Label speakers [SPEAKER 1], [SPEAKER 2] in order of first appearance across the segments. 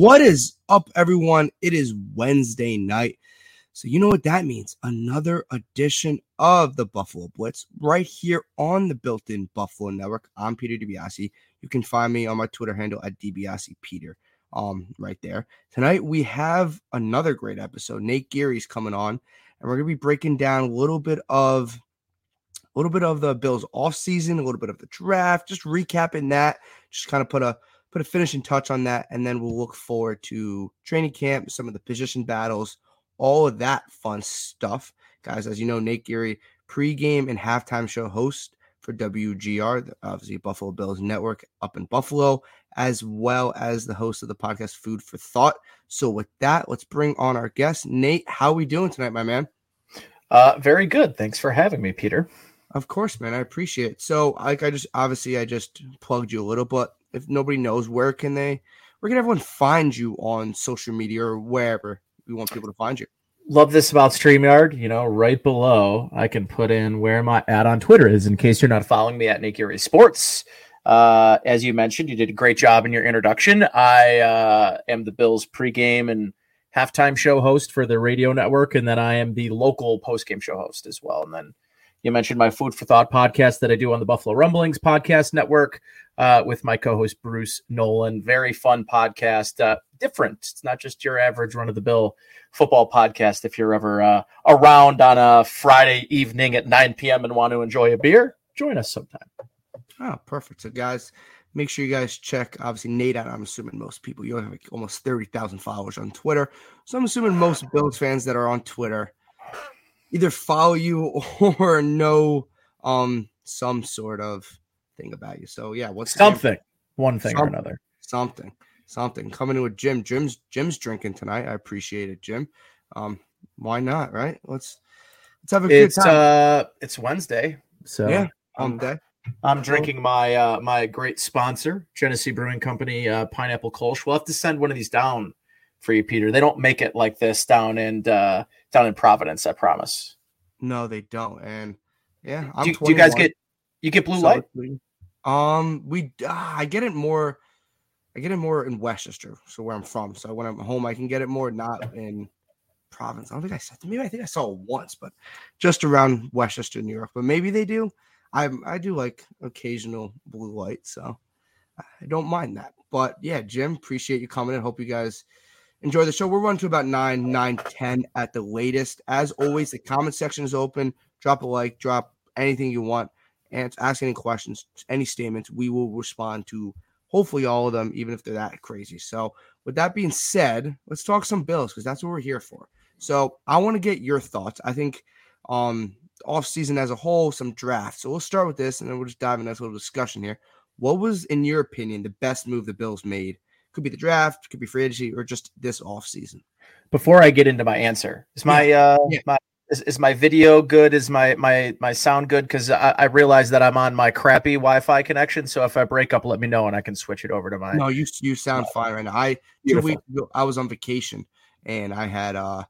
[SPEAKER 1] What is up, everyone? It is Wednesday night. So, you know what that means? Another edition of the Buffalo Blitz right here on the built in Buffalo Network. I'm Peter DiBiase. You can find me on my Twitter handle at DiBiasePeter. Um, right there. Tonight we have another great episode. Nate Geary's coming on, and we're gonna be breaking down a little bit of a little bit of the Bills off season, a little bit of the draft, just recapping that, just kind of put a put a finishing touch on that, and then we'll look forward to training camp, some of the position battles, all of that fun stuff. Guys, as you know, Nate Geary, pregame and halftime show host for WGR, obviously Buffalo Bills Network up in Buffalo, as well as the host of the podcast Food for Thought. So with that, let's bring on our guest. Nate, how are we doing tonight, my man?
[SPEAKER 2] Uh, very good. Thanks for having me, Peter.
[SPEAKER 1] Of course, man. I appreciate it. So, like, I just obviously I just plugged you a little, but if nobody knows, where can they, where can everyone find you on social media or wherever we want people to find you?
[SPEAKER 2] Love this about StreamYard. You know, right below, I can put in where my ad on Twitter is in case you're not following me at Nick Sports. Uh, as you mentioned, you did a great job in your introduction. I uh, am the Bills pregame and halftime show host for the radio network, and then I am the local postgame show host as well. And then you mentioned my Food for Thought podcast that I do on the Buffalo Rumblings podcast network uh, with my co-host Bruce Nolan. Very fun podcast, uh, different. It's not just your average run of the bill football podcast. If you're ever uh, around on a Friday evening at 9 p.m. and want to enjoy a beer, join us sometime.
[SPEAKER 1] Oh, perfect. So, guys, make sure you guys check. Obviously, Nate. I'm assuming most people. You have like almost thirty thousand followers on Twitter. So I'm assuming most Bills fans that are on Twitter either follow you or know um some sort of thing about you. So yeah, what's
[SPEAKER 2] something, one thing something, or another,
[SPEAKER 1] something, something coming in with Jim. Jim's Jim's drinking tonight. I appreciate it, Jim. Um, why not? Right? Let's let's have a
[SPEAKER 2] it's,
[SPEAKER 1] good time.
[SPEAKER 2] Uh, it's Wednesday, so
[SPEAKER 1] yeah, um, day.
[SPEAKER 2] I'm drinking my uh, my great sponsor, Genesee Brewing Company, uh, pineapple Kolsch. We'll have to send one of these down for you, Peter. They don't make it like this down in uh, down in Providence. I promise.
[SPEAKER 1] No, they don't. And yeah,
[SPEAKER 2] do, do, you guys get you get blue light?
[SPEAKER 1] Um, we uh, I get it more. I get it more in Westchester, so where I'm from. So when I'm home, I can get it more not in Providence. I don't think I said maybe I think I saw it once, but just around Westchester, New York. But maybe they do. I I do like occasional blue light, so I don't mind that. But yeah, Jim, appreciate you coming in. Hope you guys enjoy the show. We're running to about 9, 9, 10 at the latest. As always, the comment section is open. Drop a like, drop anything you want, and ask any questions, any statements. We will respond to hopefully all of them, even if they're that crazy. So, with that being said, let's talk some Bills because that's what we're here for. So, I want to get your thoughts. I think um off season as a whole, some drafts. So we'll start with this, and then we'll just dive into a little discussion here. What was, in your opinion, the best move the Bills made could be the draft, could be free agency, or just this off season.
[SPEAKER 2] Before I get into my answer, is my uh yeah. my is, is my video good? Is my my my sound good? Because I, I realize that I'm on my crappy Wi-Fi connection. So if I break up, let me know and I can switch it over to my.
[SPEAKER 1] No, you you sound fine right now. I two weeks ago I was on vacation and I had uh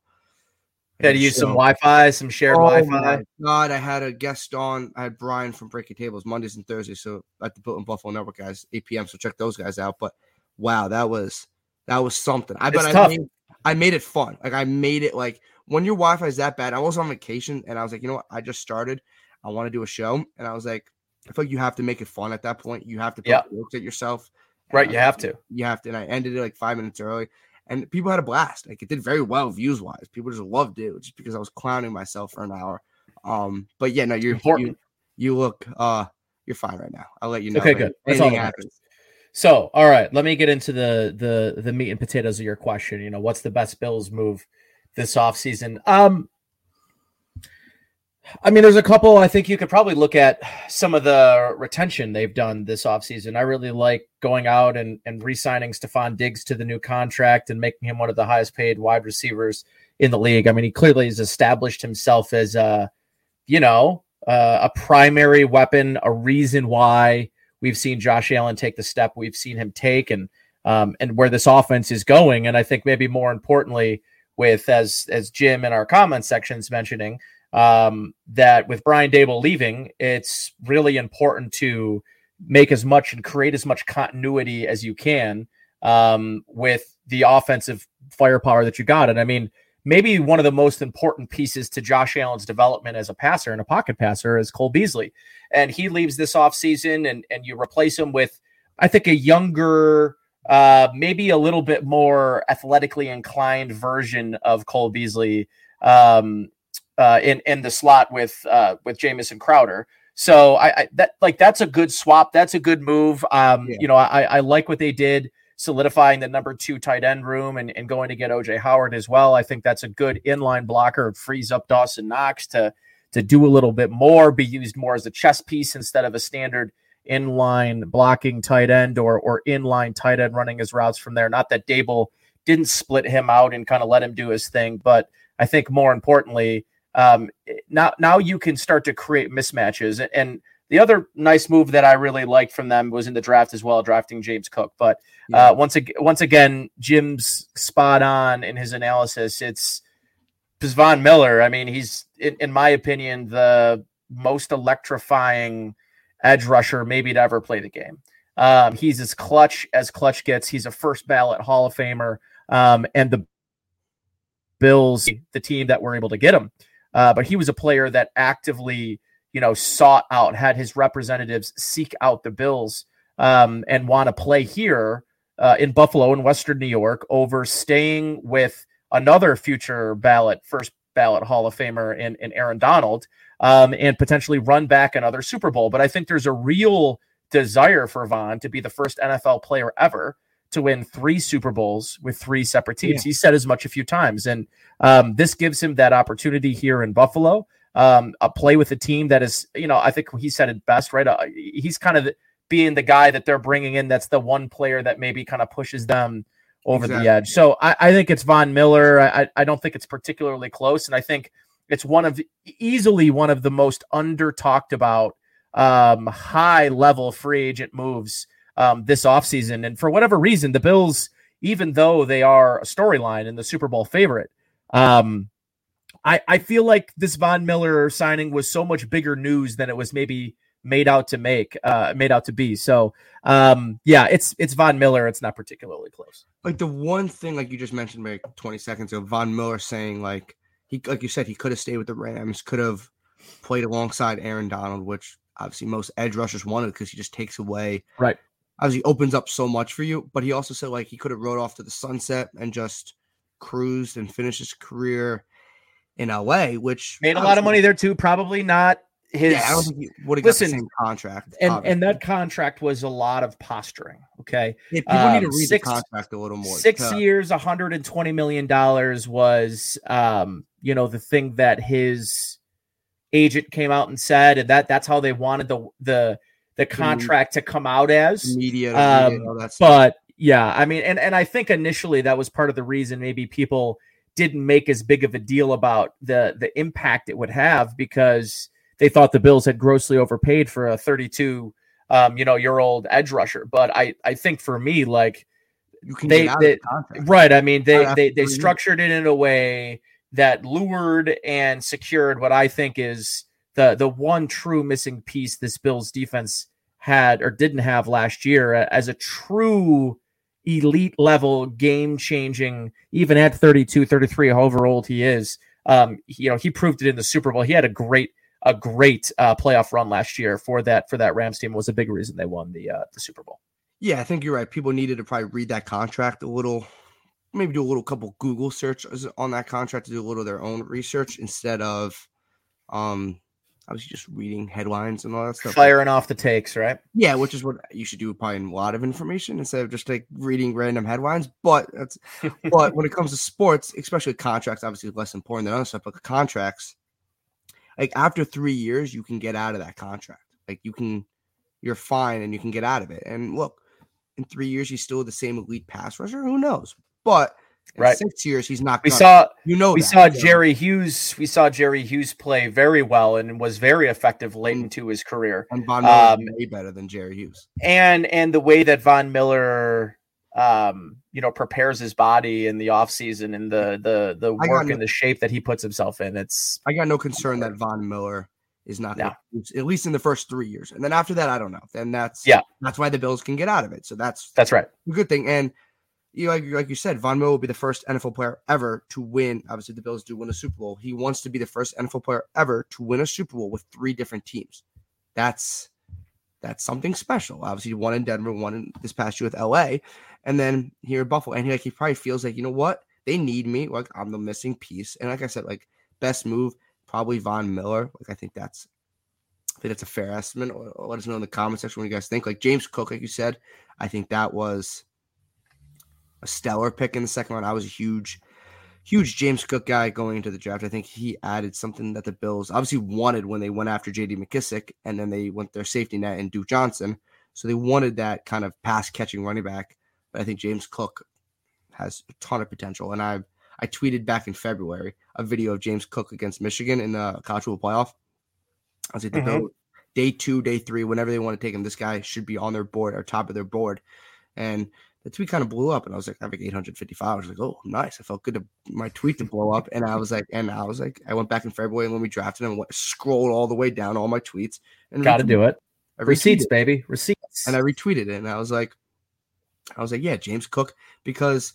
[SPEAKER 2] had to use some Wi-Fi, some shared oh Wi-Fi.
[SPEAKER 1] God, I had a guest on. I had Brian from Breaking Tables Mondays and Thursdays. So at the Built in Buffalo Network guys, 8 p.m. So check those guys out. But wow, that was that was something. I bet I made, I made it fun. Like I made it like when your Wi-Fi is that bad. I was on vacation and I was like, you know what? I just started. I want to do a show, and I was like, I feel like you have to make it fun at that point. You have to put
[SPEAKER 2] yeah.
[SPEAKER 1] at yourself.
[SPEAKER 2] Right, you have to.
[SPEAKER 1] You have to. And I ended it like five minutes early, and people had a blast. Like it did very well views wise. People just loved it just because I was clowning myself for an hour. Um, but yeah, no, you're important. You, you look uh you're fine right now. I'll let you know.
[SPEAKER 2] Okay, good. That's all happens. So, all right, let me get into the the the meat and potatoes of your question. You know, what's the best Bills move this offseason? Um I mean, there's a couple. I think you could probably look at some of the retention they've done this offseason. I really like going out and, and re signing Stefon Diggs to the new contract and making him one of the highest paid wide receivers in the league. I mean, he clearly has established himself as a, you know, uh, a primary weapon, a reason why we've seen Josh Allen take the step we've seen him take, and um, and where this offense is going. And I think maybe more importantly, with as as Jim in our comment sections mentioning um, that with Brian Daboll leaving, it's really important to make as much and create as much continuity as you can um, with the offensive firepower that you got. And I mean, maybe one of the most important pieces to Josh Allen's development as a passer and a pocket passer is Cole Beasley. And he leaves this offseason and, and you replace him with, I think, a younger, uh, maybe a little bit more athletically inclined version of Cole Beasley um, uh, in, in the slot with uh, with Jamison Crowder. So I, I, that like that's a good swap. That's a good move. Um, yeah. You know, I, I like what they did solidifying the number two tight end room and, and going to get OJ Howard as well. I think that's a good inline blocker. It frees up Dawson Knox to to do a little bit more, be used more as a chess piece instead of a standard inline blocking tight end or or inline tight end running his routes from there. Not that Daboll didn't split him out and kind of let him do his thing, but I think more importantly, um, now now you can start to create mismatches and the other nice move that I really liked from them was in the draft as well, drafting James Cook. But uh, once again, once again, Jim's spot on in his analysis. It's Von Miller. I mean, he's in, in, my opinion the most electrifying edge rusher maybe to ever play the game. Um, he's as clutch as clutch gets. He's a first ballot Hall of Famer, um, and the Bills, the team that were able to get him. Uh, but he was a player that actively you know, sought out, had his representatives seek out the Bills um, and want to play here uh, in Buffalo in Western New York over staying with another future ballot, first ballot Hall of Famer in, in Aaron Donald um, and potentially run back another Super Bowl. But I think there's a real desire for Von to be the first NFL player ever to win three Super Bowls with three separate teams. Yeah. He said as much a few times. And um, this gives him that opportunity here in Buffalo um, a play with a team that is, you know, I think he said it best, right? Uh, he's kind of being the guy that they're bringing in. That's the one player that maybe kind of pushes them over exactly. the edge. So I, I, think it's Von Miller. I, I don't think it's particularly close, and I think it's one of easily one of the most under talked about um, high level free agent moves um, this offseason. And for whatever reason, the Bills, even though they are a storyline and the Super Bowl favorite, um, I, I feel like this Von Miller signing was so much bigger news than it was maybe made out to make, uh, made out to be. So, um, yeah, it's it's Von Miller. It's not particularly close.
[SPEAKER 1] Like the one thing, like you just mentioned, like 20 seconds ago, Von Miller saying like he, like you said, he could have stayed with the Rams, could have played alongside Aaron Donald, which obviously most edge rushers wanted because he just takes away,
[SPEAKER 2] right?
[SPEAKER 1] Obviously, opens up so much for you. But he also said like he could have rode off to the sunset and just cruised and finished his career in LA, which
[SPEAKER 2] made a lot of money there too. Probably not his.
[SPEAKER 1] Yeah, I don't think he would have got the same contract.
[SPEAKER 2] And obviously. and that contract was a lot of posturing. Okay,
[SPEAKER 1] yeah, people um, need to um, read six, the contract a little more.
[SPEAKER 2] Six to, years, 120 million dollars was, um, you know, the thing that his agent came out and said, and that that's how they wanted the the the contract to come out as
[SPEAKER 1] media.
[SPEAKER 2] Um, media but yeah, I mean, and and I think initially that was part of the reason maybe people didn't make as big of a deal about the the impact it would have because they thought the Bills had grossly overpaid for a 32 um, you know year old edge rusher. But I I think for me like
[SPEAKER 1] you can they,
[SPEAKER 2] they right. I mean they they they structured it in a way that lured and secured what I think is the the one true missing piece this Bills defense had or didn't have last year as a true elite level game changing even at 32 33 however old he is um you know he proved it in the super bowl. He had a great a great uh, playoff run last year for that for that rams team. Was a big reason they won the uh the super bowl.
[SPEAKER 1] Yeah i think you're right. People needed to probably read that contract a little maybe do a little couple google searches on that contract to do a little of their own research instead of um I was just reading headlines and all that stuff.
[SPEAKER 2] Firing off the takes, right?
[SPEAKER 1] Yeah, which is what you should do probably in a lot of information instead of just like reading random headlines. But that's but when it comes to sports, especially contracts, obviously less important than other stuff, but contracts, like after three years, you can get out of that contract. Like you can you're fine and you can get out of it. And look, in three years, he's still the same elite pass rusher. Who knows? But right. six years, he's not.
[SPEAKER 2] We saw, you know, we that, saw Jerry Hughes. We saw Jerry Hughes play very well and was very effective late mm. into his career.
[SPEAKER 1] And Von Miller um, way better than Jerry Hughes.
[SPEAKER 2] And and the way that Von Miller, um, you know, prepares his body in the offseason and the the the work no, and the shape that he puts himself in. It's
[SPEAKER 1] I got no concern that Von Miller is not no. at least in the first three years, and then after that, I don't know. Then that's
[SPEAKER 2] yeah,
[SPEAKER 1] that's why the Bills can get out of it. So that's
[SPEAKER 2] that's right,
[SPEAKER 1] a good thing. And you like like you said, Von Miller will be the first NFL player ever to win. Obviously, the Bills do win a Super Bowl. He wants to be the first NFL player ever to win a Super Bowl with three different teams. That's that's something special. Obviously, one in Denver, one in this past year with LA, and then here in Buffalo. And he like he probably feels like, you know what? They need me. Like I'm the missing piece. And like I said, like best move, probably Von Miller. Like I think that's I think that's a fair estimate. Let us know in the comment section what you guys think. Like James Cook, like you said, I think that was a stellar pick in the second round. I was a huge, huge James Cook guy going into the draft. I think he added something that the Bills obviously wanted when they went after J.D. McKissic, and then they went their safety net and Duke Johnson. So they wanted that kind of pass catching running back. But I think James Cook has a ton of potential. And I I tweeted back in February a video of James Cook against Michigan in the college football playoff. I was like, mm-hmm. day two, day three, whenever they want to take him, this guy should be on their board or top of their board. And the tweet kind of blew up, and I was like, I have like 855. I was like, oh, nice. I felt good to my tweet to blow up, and I was like, and I was like, I went back in February when we drafted him, went, scrolled all the way down all my tweets,
[SPEAKER 2] and got to do it. Receipts, baby, receipts.
[SPEAKER 1] And I retweeted it, and I was like, I was like, yeah, James Cook, because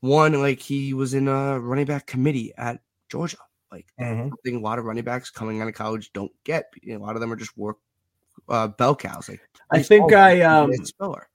[SPEAKER 1] one, like he was in a running back committee at Georgia. Like mm-hmm. a lot of running backs coming out of college don't get. You know, a lot of them are just work uh, bell cows. Like
[SPEAKER 2] I think I um spiller.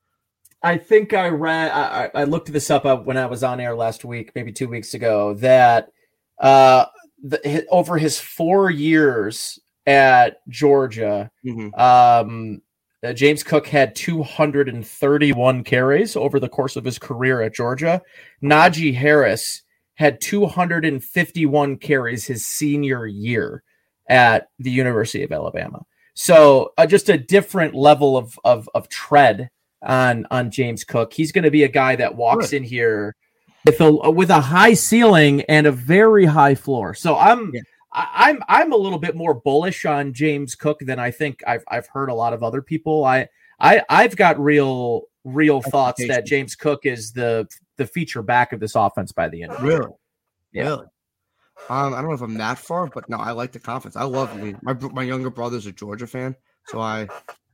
[SPEAKER 2] I think I read. I, I looked this up uh, when I was on air last week, maybe two weeks ago. That uh, the, over his four years at Georgia, mm-hmm. um, uh, James Cook had 231 carries over the course of his career at Georgia. Najee Harris had 251 carries his senior year at the University of Alabama. So uh, just a different level of, of, of tread on on James Cook. He's going to be a guy that walks in here with a with a high ceiling and a very high floor. So I'm yeah. I, am I'm, I'm a little bit more bullish on James Cook than I think I've I've heard a lot of other people. I I I've got real real thoughts that James Cook is the the feature back of this offense by the end. Of the
[SPEAKER 1] really, yeah. really. Um, I don't know if I'm that far, but no, I like the confidence. I love me. My my younger brother's a Georgia fan, so I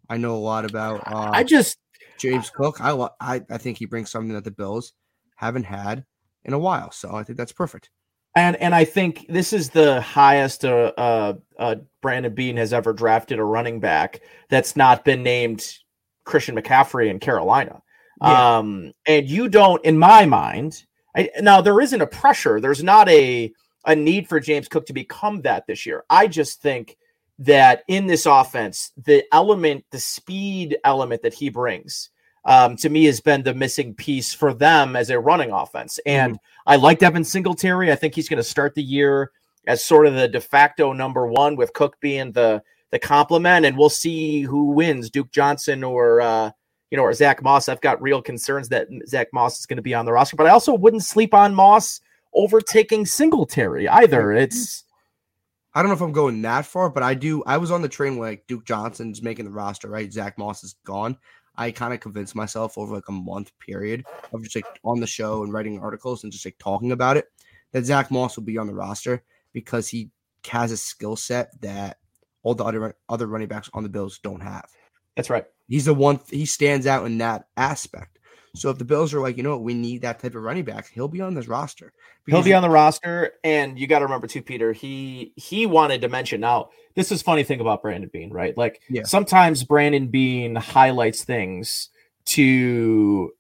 [SPEAKER 1] I know a lot about.
[SPEAKER 2] Uh, I just
[SPEAKER 1] James Cook. I, I I think he brings something that the Bills haven't had in a while. So I think that's perfect.
[SPEAKER 2] And and I think this is the highest uh, uh, uh, Brandon Beane has ever drafted a running back that's not been named Christian McCaffrey in Carolina. Yeah. Um, and you don't, in my mind, I, now there isn't a pressure. There's not a a need for James Cook to become that this year. I just think that in this offense, the element, the speed element that he brings, um, to me has been the missing piece for them as a running offense. And mm-hmm. I like Devin Singletary. I think he's going to start the year as sort of the de facto number one, with Cook being the the complement, and we'll see who wins, Duke Johnson or uh, you know or Zach Moss. I've got real concerns that Zach Moss is going to be on the roster, but I also wouldn't sleep on Moss overtaking Singletary either. It's
[SPEAKER 1] I don't know if I'm going that far, but I do. I was on the train where like Duke Johnson's making the roster, right? Zach Moss is gone. I kind of convinced myself over like a month period of just like on the show and writing articles and just like talking about it that Zach Moss will be on the roster because he has a skill set that all the other other running backs on the Bills don't have.
[SPEAKER 2] That's right.
[SPEAKER 1] He's the one he stands out in that aspect. So if the Bills are like, you know what, we need that type of running back, he'll be on this roster.
[SPEAKER 2] He'll be on the roster, and you got to remember too, Peter. He he wanted to mention now. This is funny thing about Brandon Beane, right? Like yeah. sometimes Brandon Beane highlights things to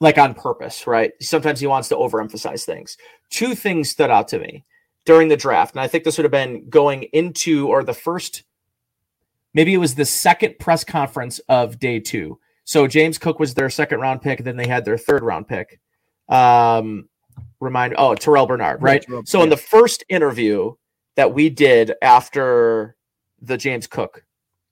[SPEAKER 2] like on purpose, right? Sometimes he wants to overemphasize things. Two things stood out to me during the draft, and I think this would have been going into or the first, maybe it was the second press conference of day two so James Cook was their second round pick. Then they had their third round pick. Um, remind oh Terrel Bernard, right? Terrel, so yeah. in the first interview that we did after the James Cook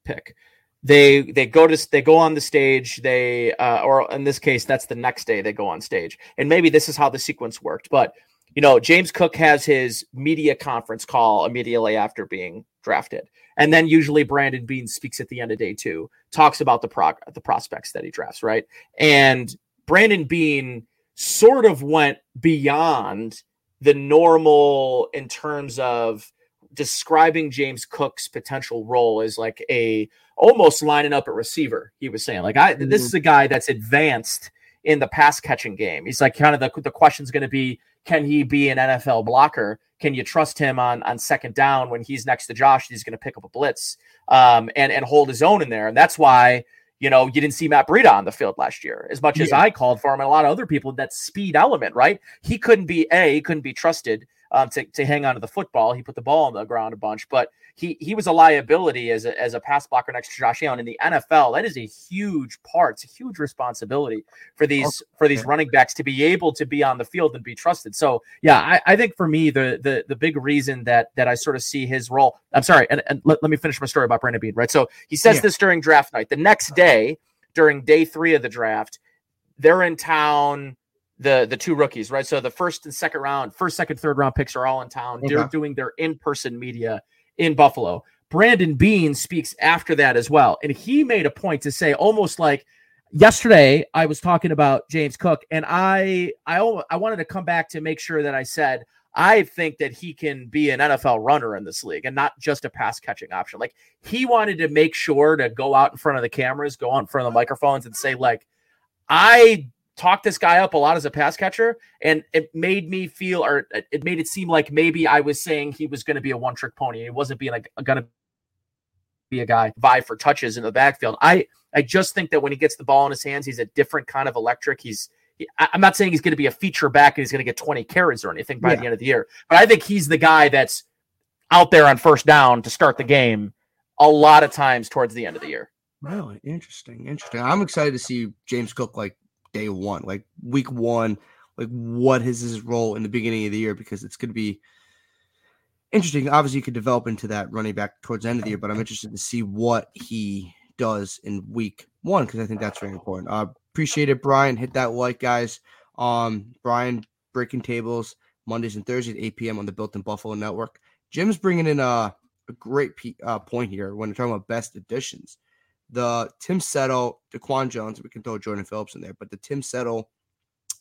[SPEAKER 2] pick, they they go to they go on the stage. They uh, or in this case, that's the next day they go on stage. And maybe this is how the sequence worked, but you know, James Cook has his media conference call immediately after being drafted. And then usually Brandon Beane speaks at the end of day two, talks about the prog- the prospects that he drafts, right? And Brandon Beane sort of went beyond the normal in terms of describing James Cook's potential role as like a almost lining up a receiver. He was saying, like, I this mm-hmm. is a guy that's advanced in the pass catching game. He's like kind of the the question's going to be can he be an NFL blocker? Can you trust him on on second down when he's next to Josh? He's going to pick up a blitz um, and and hold his own in there, and that's why you know, you didn't see Matt Breida on the field last year as much as I called for him and a lot of other people. That speed element, right? He couldn't be a, he couldn't be trusted um, to, to hang on to the football. He put the ball on the ground a bunch, but he he was a liability as a, as a pass blocker next to Josh Allen in the NFL. That is a huge part. It's a huge responsibility for these okay. for these running backs to be able to be on the field and be trusted. So yeah, I, I think for me the the the big reason that that I sort of see his role. I'm sorry, and, and let, let me finish my story about Brandon Beane. Right, so he says yeah. this during draft night. The next day, during day three of the draft, they're in town the the two rookies, right? So the first and second round, first, second, third round picks are all in town. Okay. They're doing their in person media in Buffalo. Brandon Beane speaks after that as well, and he made a point to say almost like yesterday I was talking about James Cook, and I I I wanted to come back to make sure that I said I think that he can be an NFL runner in this league and not just a pass catching option. Like he wanted to make sure to go out in front of the cameras, go out in front of the microphones, and say like I talked this guy up a lot as a pass catcher, and it made me feel, or it made it seem like maybe I was saying he was going to be a one trick pony. He wasn't being like going to be a guy vie for touches in the backfield. I I just think that when he gets the ball in his hands, he's a different kind of electric. He's I'm not saying he's going to be a feature back and he's going to get 20 carries or anything by yeah. the end of the year, but I think he's the guy that's out there on first down to start the game a lot of times towards the end of the year.
[SPEAKER 1] Really interesting, interesting. I'm excited to see James Cook like day one, like week one, like what is his role in the beginning of the year because it's going to be interesting. Obviously, you could develop into that running back towards the end of the year, but I'm interested to see what he does in week one because I think that's very important. Uh, appreciate it, Brian. Hit that like, guys. Um, Brian breaking tables Mondays and Thursdays at 8 p.m. on the Built in Buffalo Network. Jim's bringing in a, a great p- uh, point here when we're talking about best additions the Tim Settle, DaQuan Jones, we can throw Jordan Phillips in there, but the Tim Settle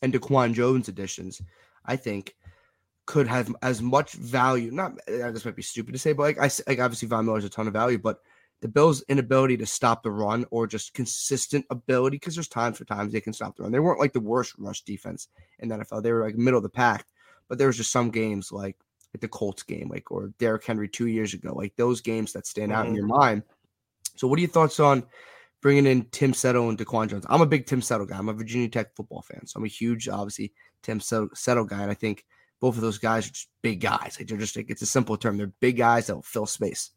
[SPEAKER 1] and DaQuan Jones additions, I think, could have as much value. Not uh, this might be stupid to say, but like I like obviously Von Miller has a ton of value, but the Bills' inability to stop the run or just consistent ability, because there's times for times they can stop the run. They weren't like the worst rush defense in the NFL. They were like middle of the pack, but there was just some games like like the Colts game, like or Derrick Henry two years ago, like those games that stand out mm-hmm. in your mind so, what are your thoughts on bringing in Tim Settle and DaQuan Jones? I'm a big Tim Settle guy. I'm a Virginia Tech football fan, so I'm a huge, obviously, Tim Settle guy. And I think both of those guys are just big guys. Like they're just like it's a simple term. They're big guys that will fill space.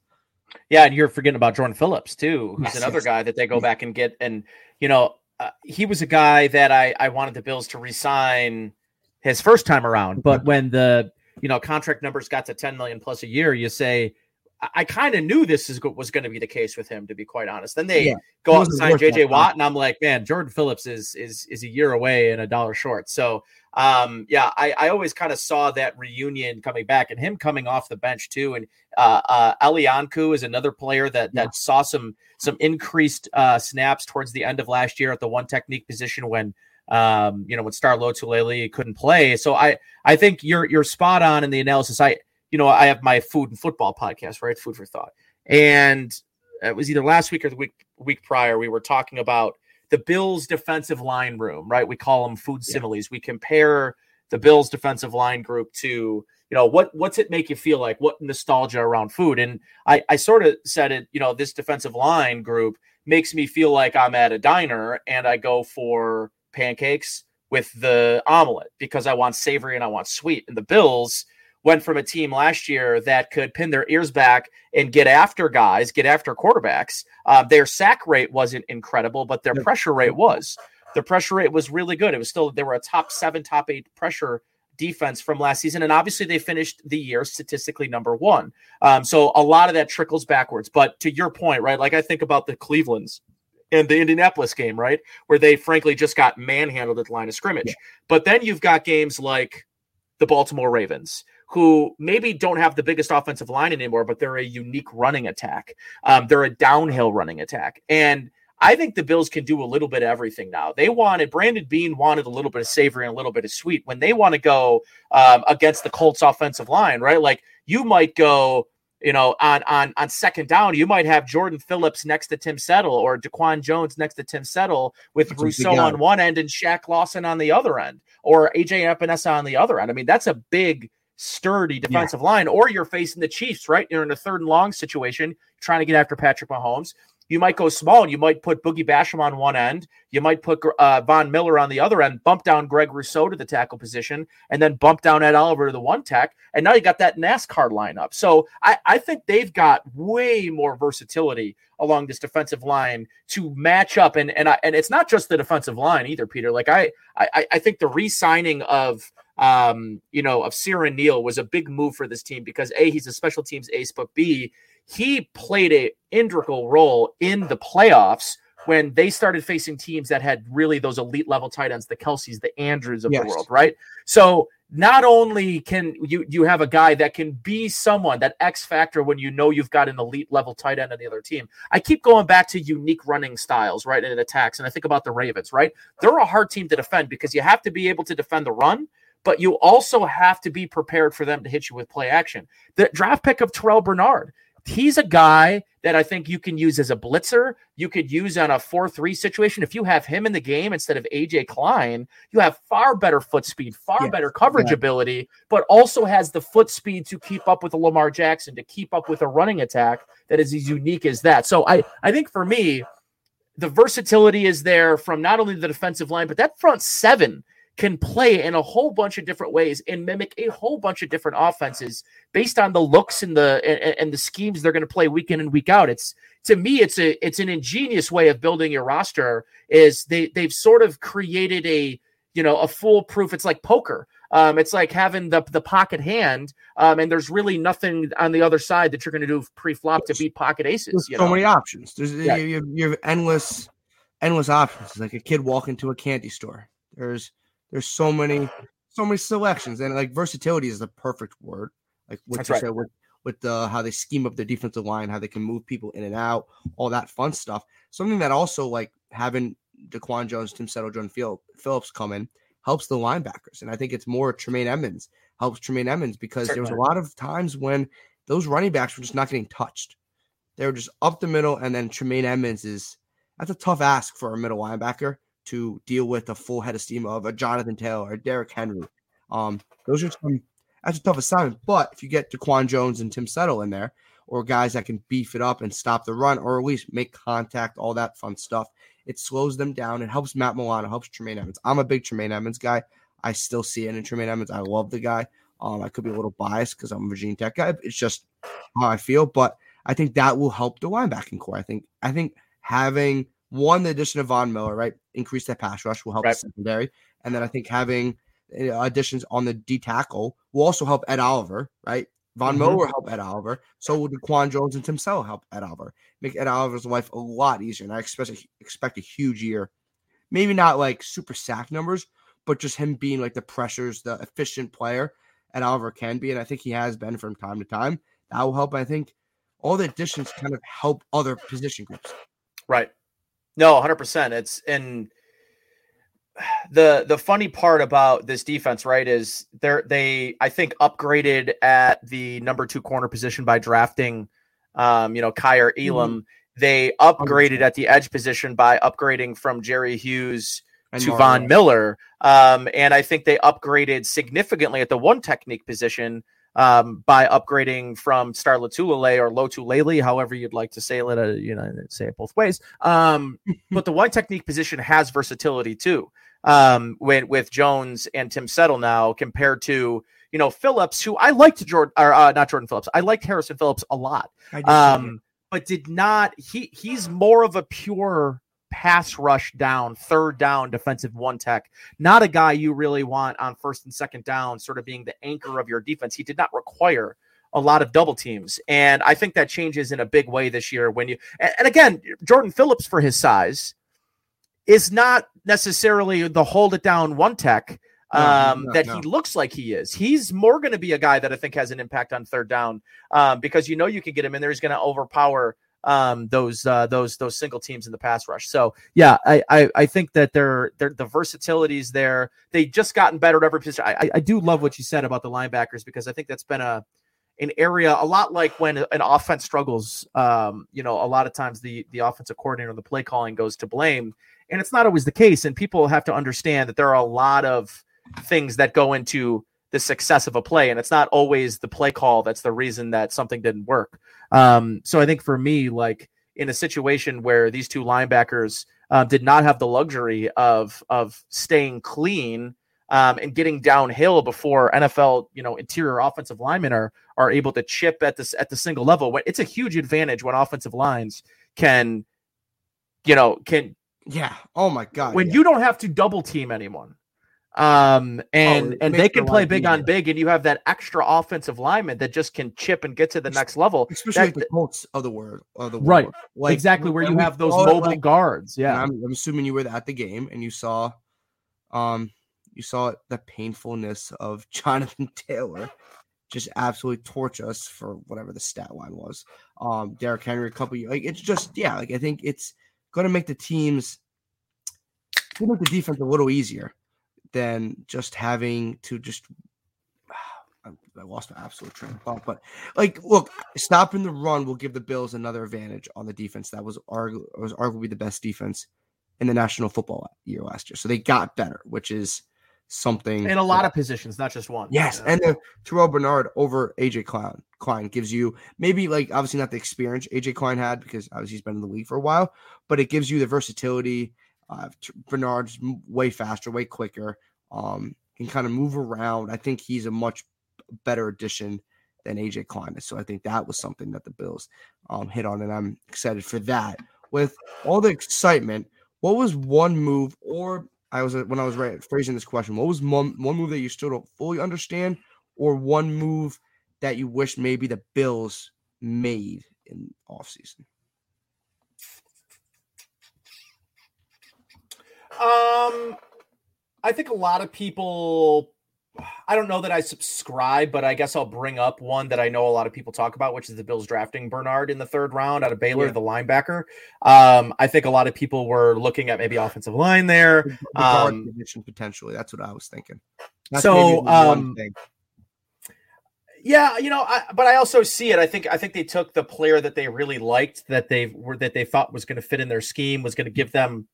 [SPEAKER 2] Yeah, and you're forgetting about Jordan Phillips too, who's yes, another yes. guy that they go back and get. And you know, uh, he was a guy that I I wanted the Bills to resign his first time around, but when the you know contract numbers got to 10 million plus a year, you say I kind of knew this is, was going to be the case with him, to be quite honest. Then they yeah. go out and sign JJ Watt, and I'm like, man, Jordan Phillips is is is a year away and a dollar short. So, um, yeah, I, I always kind of saw that reunion coming back, and him coming off the bench too. And uh, uh, Eli Ankou is another player that that yeah. saw some some increased uh, snaps towards the end of last year at the one technique position when um, you know, when Star Lotulelei couldn't play. So I I think you're you're spot on in the analysis. I you know, I have my food and football podcast, right? Food for thought. And it was either last week or the week week prior. We were talking about the Bills defensive line room, right? We call them food similes. Yeah. We compare the Bills defensive line group to, you know, what what's it make you feel like? What nostalgia around food? And I, I sort of said it, you know, this defensive line group makes me feel like I'm at a diner and I go for pancakes with the omelet because I want savory and I want sweet. And the Bills went from a team last year that could pin their ears back and get after guys, get after quarterbacks. Uh, their sack rate wasn't incredible, but their pressure rate was. The pressure rate was really good. It was still they were a top seven, top eight pressure defense from last season, and obviously they finished the year statistically number one. Um, so a lot of that trickles backwards. But to your point, right? Like I think about the Cleveland's and the Indianapolis game, right, where they frankly just got manhandled at the line of scrimmage. Yeah. But then you've got games like the Baltimore Ravens, who maybe don't have the biggest offensive line anymore, but they're a unique running attack. Um, they're a downhill running attack. And I think the Bills can do a little bit of everything now. They wanted Brandon Beane wanted a little bit of savory and a little bit of sweet when they want to go um, against the Colts offensive line, right? Like you might go you know, on on on second down, you might have Jordan Phillips next to Tim Settle or Daquan Jones next to Tim Settle with that's Rousseau on one end and Shaq Lawson on the other end, or AJ Epenesa on the other end. I mean, that's a big, sturdy defensive yeah. line. Or you're facing the Chiefs, right? You're in a third and long situation, trying to get after Patrick Mahomes. You might go small and you might put Boogie Basham on one end. You might put uh, Von Miller on the other end, bump down Greg Rousseau to the tackle position, and then bump down Ed Oliver to the one tech. And now you got that NASCAR lineup. So I, I think they've got way more versatility along this defensive line to match up. And and I, and it's not just the defensive line either, Peter. Like I I, I think the re-signing of um, you know, of Siran Neal was a big move for this team because A, he's a special teams ace, but B, he played a integral role in the playoffs when they started facing teams that had really those elite level tight ends, the Kelces, the Andrews of yes. the world, right? So not only can you you have a guy that can be someone that X factor when you know you've got an elite level tight end on the other team. I keep going back to unique running styles, right, in attacks, and I think about the Ravens, right? They're a hard team to defend because you have to be able to defend the run, but you also have to be prepared for them to hit you with play action. The draft pick of Terrel Bernard he's a guy that I think you can use as a blitzer. You could use on a 4 3 situation. If you have him in the game instead of AJ Klein, you have far better foot speed, far yeah, better coverage ability, but also has the foot speed to keep up with a Lamar Jackson, to keep up with a running attack that is as unique as that. So I, I think for me, the versatility is there from not only the defensive line, but that front seven can play in a whole bunch of different ways and mimic a whole bunch of different offenses based on the looks and the and, and the schemes they're going to play week in and week out. It's to me, it's a it's an ingenious way of building your roster. Is they they've sort of created a you know a foolproof. It's like poker. Um, it's like having the the pocket hand, um, and there's really nothing on the other side that you're going to do pre-flop to beat pocket aces.
[SPEAKER 1] So know? many options. There's yeah. you, you have endless endless options. It's like a kid walking to a candy store. There's there's so many, so many selections, and like versatility is the perfect word. Like what That's you right. said with with the how they scheme up the defensive line, how they can move people in and out, all that fun stuff. Something that also like having Daquan Jones, Tim Settle, John Phillips come in helps the linebackers, and I think it's more Tremaine Edmunds helps Tremaine Edmunds because Certainly. there was a lot of times when those running backs were just not getting touched. They were just up the middle, and then Tremaine Edmunds is that's a tough ask for a middle linebacker to deal with a full head of steam of a Jonathan Taylor or Derrick Henry. Um, those are some that's a tough assignment. But if you get Daquan Jones and Tim Settle in there, or guys that can beef it up and stop the run, or at least make contact, all that fun stuff, it slows them down. It helps Matt Milano, helps Tremaine Edmunds. I'm a big Tremaine Edmunds guy. I still see it in Tremaine Edmunds. I love the guy. Um, I could be a little biased because I'm a Virginia Tech guy. It's just how I feel, but I think that will help the linebacking core. I think I think having one, the addition of Von Miller, right, increase that pass rush will help right. the secondary, and then I think having uh, additions on the D tackle will also help Ed Oliver, right? Von mm-hmm. Miller will help Ed Oliver. So will Daquan Jones and Tim Settle help Ed Oliver. Make Ed Oliver's life a lot easier. And I expect a, expect a huge year. Maybe not like super sack numbers, but just him being like the pressures, the efficient player Ed Oliver can be. And I think he has been from time to time. That will help. I think all the additions kind of help other position groups.
[SPEAKER 2] Right. No, 100%. It's and the the funny part about this defense, right, is they're they I think upgraded at the number 2 corner position by drafting um, you know, Kaiir Elam. Mm-hmm. They upgraded at the edge position by upgrading from Jerry Hughes and to Von Miller. Um, and I think they upgraded significantly at the one technique position um, by upgrading from Star or Lotulele, however you'd like to say it, uh, you know, say it both ways. Um, but the one technique position has versatility too. Um, with with Jones and Tim Settle now compared to you know Phillips, who I liked Jordan or uh, not Jordan Phillips, I liked Harrison Phillips a lot, um, but did not. He he's more of a pure pass rush down, third down defensive one tech. Not a guy you really want on first and second down, sort of being the anchor of your defense. He did not require a lot of double teams. And I think that changes in a big way this year when you, and, again, Jordan Phillips for his size is not necessarily the hold it down one tech. Um, no, no, that no. he looks like he is. He's more going to be a guy that I think has an impact on third down um, because you know you can get him in there. He's going to overpower um, those uh, those those single teams in the pass rush. So yeah, I I, I think that they're, they're the versatilities is there. They just gotten better at every position. I, I do love what you said about the linebackers because I think that's been a an area a lot like when an offense struggles. Um, you know, a lot of times the the offensive coordinator, the play calling goes to blame, and it's not always the case. And people have to understand that there are a lot of things that go into the success of a play, and it's not always the play call that's the reason that something didn't work. Um, so I think for me, like in a situation where these two linebackers uh, did not have the luxury of of staying clean um, and getting downhill before NFL, you know, interior offensive linemen are are able to chip at this at the single level. It's a huge advantage when offensive lines can, you know, can.
[SPEAKER 1] Yeah. Oh my God.
[SPEAKER 2] When
[SPEAKER 1] yeah.
[SPEAKER 2] you don't have to double team anyone, um, and
[SPEAKER 1] Oh,
[SPEAKER 2] and they can play big on big, and you have that extra offensive lineman that just can chip and get to the next level.
[SPEAKER 1] especially
[SPEAKER 2] that-
[SPEAKER 1] the Colts of the world of the world.
[SPEAKER 2] Right.
[SPEAKER 1] Like
[SPEAKER 2] exactly where you have those mobile
[SPEAKER 1] like,
[SPEAKER 2] guards. Yeah.
[SPEAKER 1] I'm, I'm assuming you were at the game and you saw, um, you saw the painfulness of Jonathan Taylor just absolutely torch us for whatever the stat line was. Um, Derrick Henry, a couple like it's just yeah, like I think it's going to make the teams, make the defense a little easier than just having to just. I I lost my absolute train of thought, but like, look, stopping the run will give the Bills another advantage on the defense. That was argu- was arguably the best defense in the National Football year last year. So they got better, which is something.
[SPEAKER 2] in a lot of positions, not just one.
[SPEAKER 1] yes, and then Terrel Bernard over AJ Klein. Klein gives you maybe like obviously not the experience AJ Klein had because obviously he's been in the league for a while, but it gives you the versatility. Uh, Bernard's way faster, way quicker. Um, can kind of move around. I think he's a much better addition than AJ Klein. So I think that was something that the Bills um, hit on, and I'm excited for that. With all the excitement, what was one move, or I was when I was phrasing this question, what was one, one move that you still don't fully understand, or one move that you wish maybe the Bills made in offseason?
[SPEAKER 2] Um, I think a lot of people. I don't know that I subscribe, but I guess I'll bring up one that I know a lot of people talk about, which is the Bills drafting Bernard in the third round out of Baylor,
[SPEAKER 1] Yeah.
[SPEAKER 2] the linebacker. Um, I think a lot of people were looking at maybe offensive line there.
[SPEAKER 1] The
[SPEAKER 2] Um,
[SPEAKER 1] position potentially. That's what I was thinking. That's
[SPEAKER 2] So,
[SPEAKER 1] maybe the one
[SPEAKER 2] um. Yeah, you know, I, but I also see it. I think I think they took the player that they really liked, that they were that they thought was going to fit in their scheme, was going to give them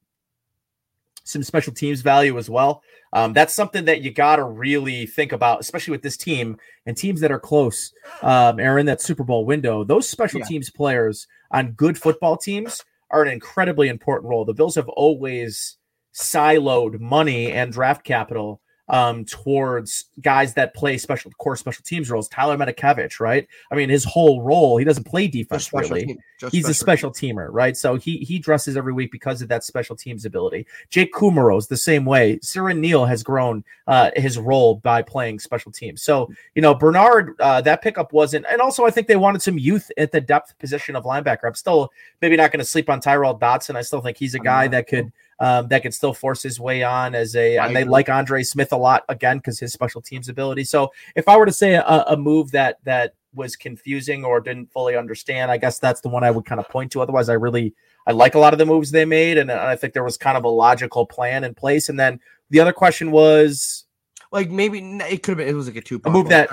[SPEAKER 2] some special teams value as well. Um, that's something that you got to really think about, especially with this team and teams that are close um, are in that Super Bowl window. Those special
[SPEAKER 1] Yeah.
[SPEAKER 2] teams players on good football teams are an incredibly important role. The Bills have always siloed money and draft capital um, towards guys that play special core special teams roles. Tyler Matakevich, right? I mean, his whole role, he doesn't play defense really he's a special
[SPEAKER 1] team.
[SPEAKER 2] teamer, right? So he he dresses every week because of that special teams ability. Jake Kumerow's the same way. Siran Neal has grown uh, his role by playing special teams. So you know Bernard, uh, that pickup wasn't, and also I think they wanted some youth at the depth position of linebacker. I'm still maybe not going to sleep on Tyrel Dodson. I still think he's a guy that could. Um, that could still force his way on as a, and they like Andre Smith a lot again because his special teams ability. So if I were to say a, a move that that was confusing or didn't fully understand, I guess that's the one I would kind of point to. Otherwise, I really I like a lot of the moves they made, and I think there was kind of a logical plan in place. And then the other question was,
[SPEAKER 1] like maybe it could have been it was like a two
[SPEAKER 2] move that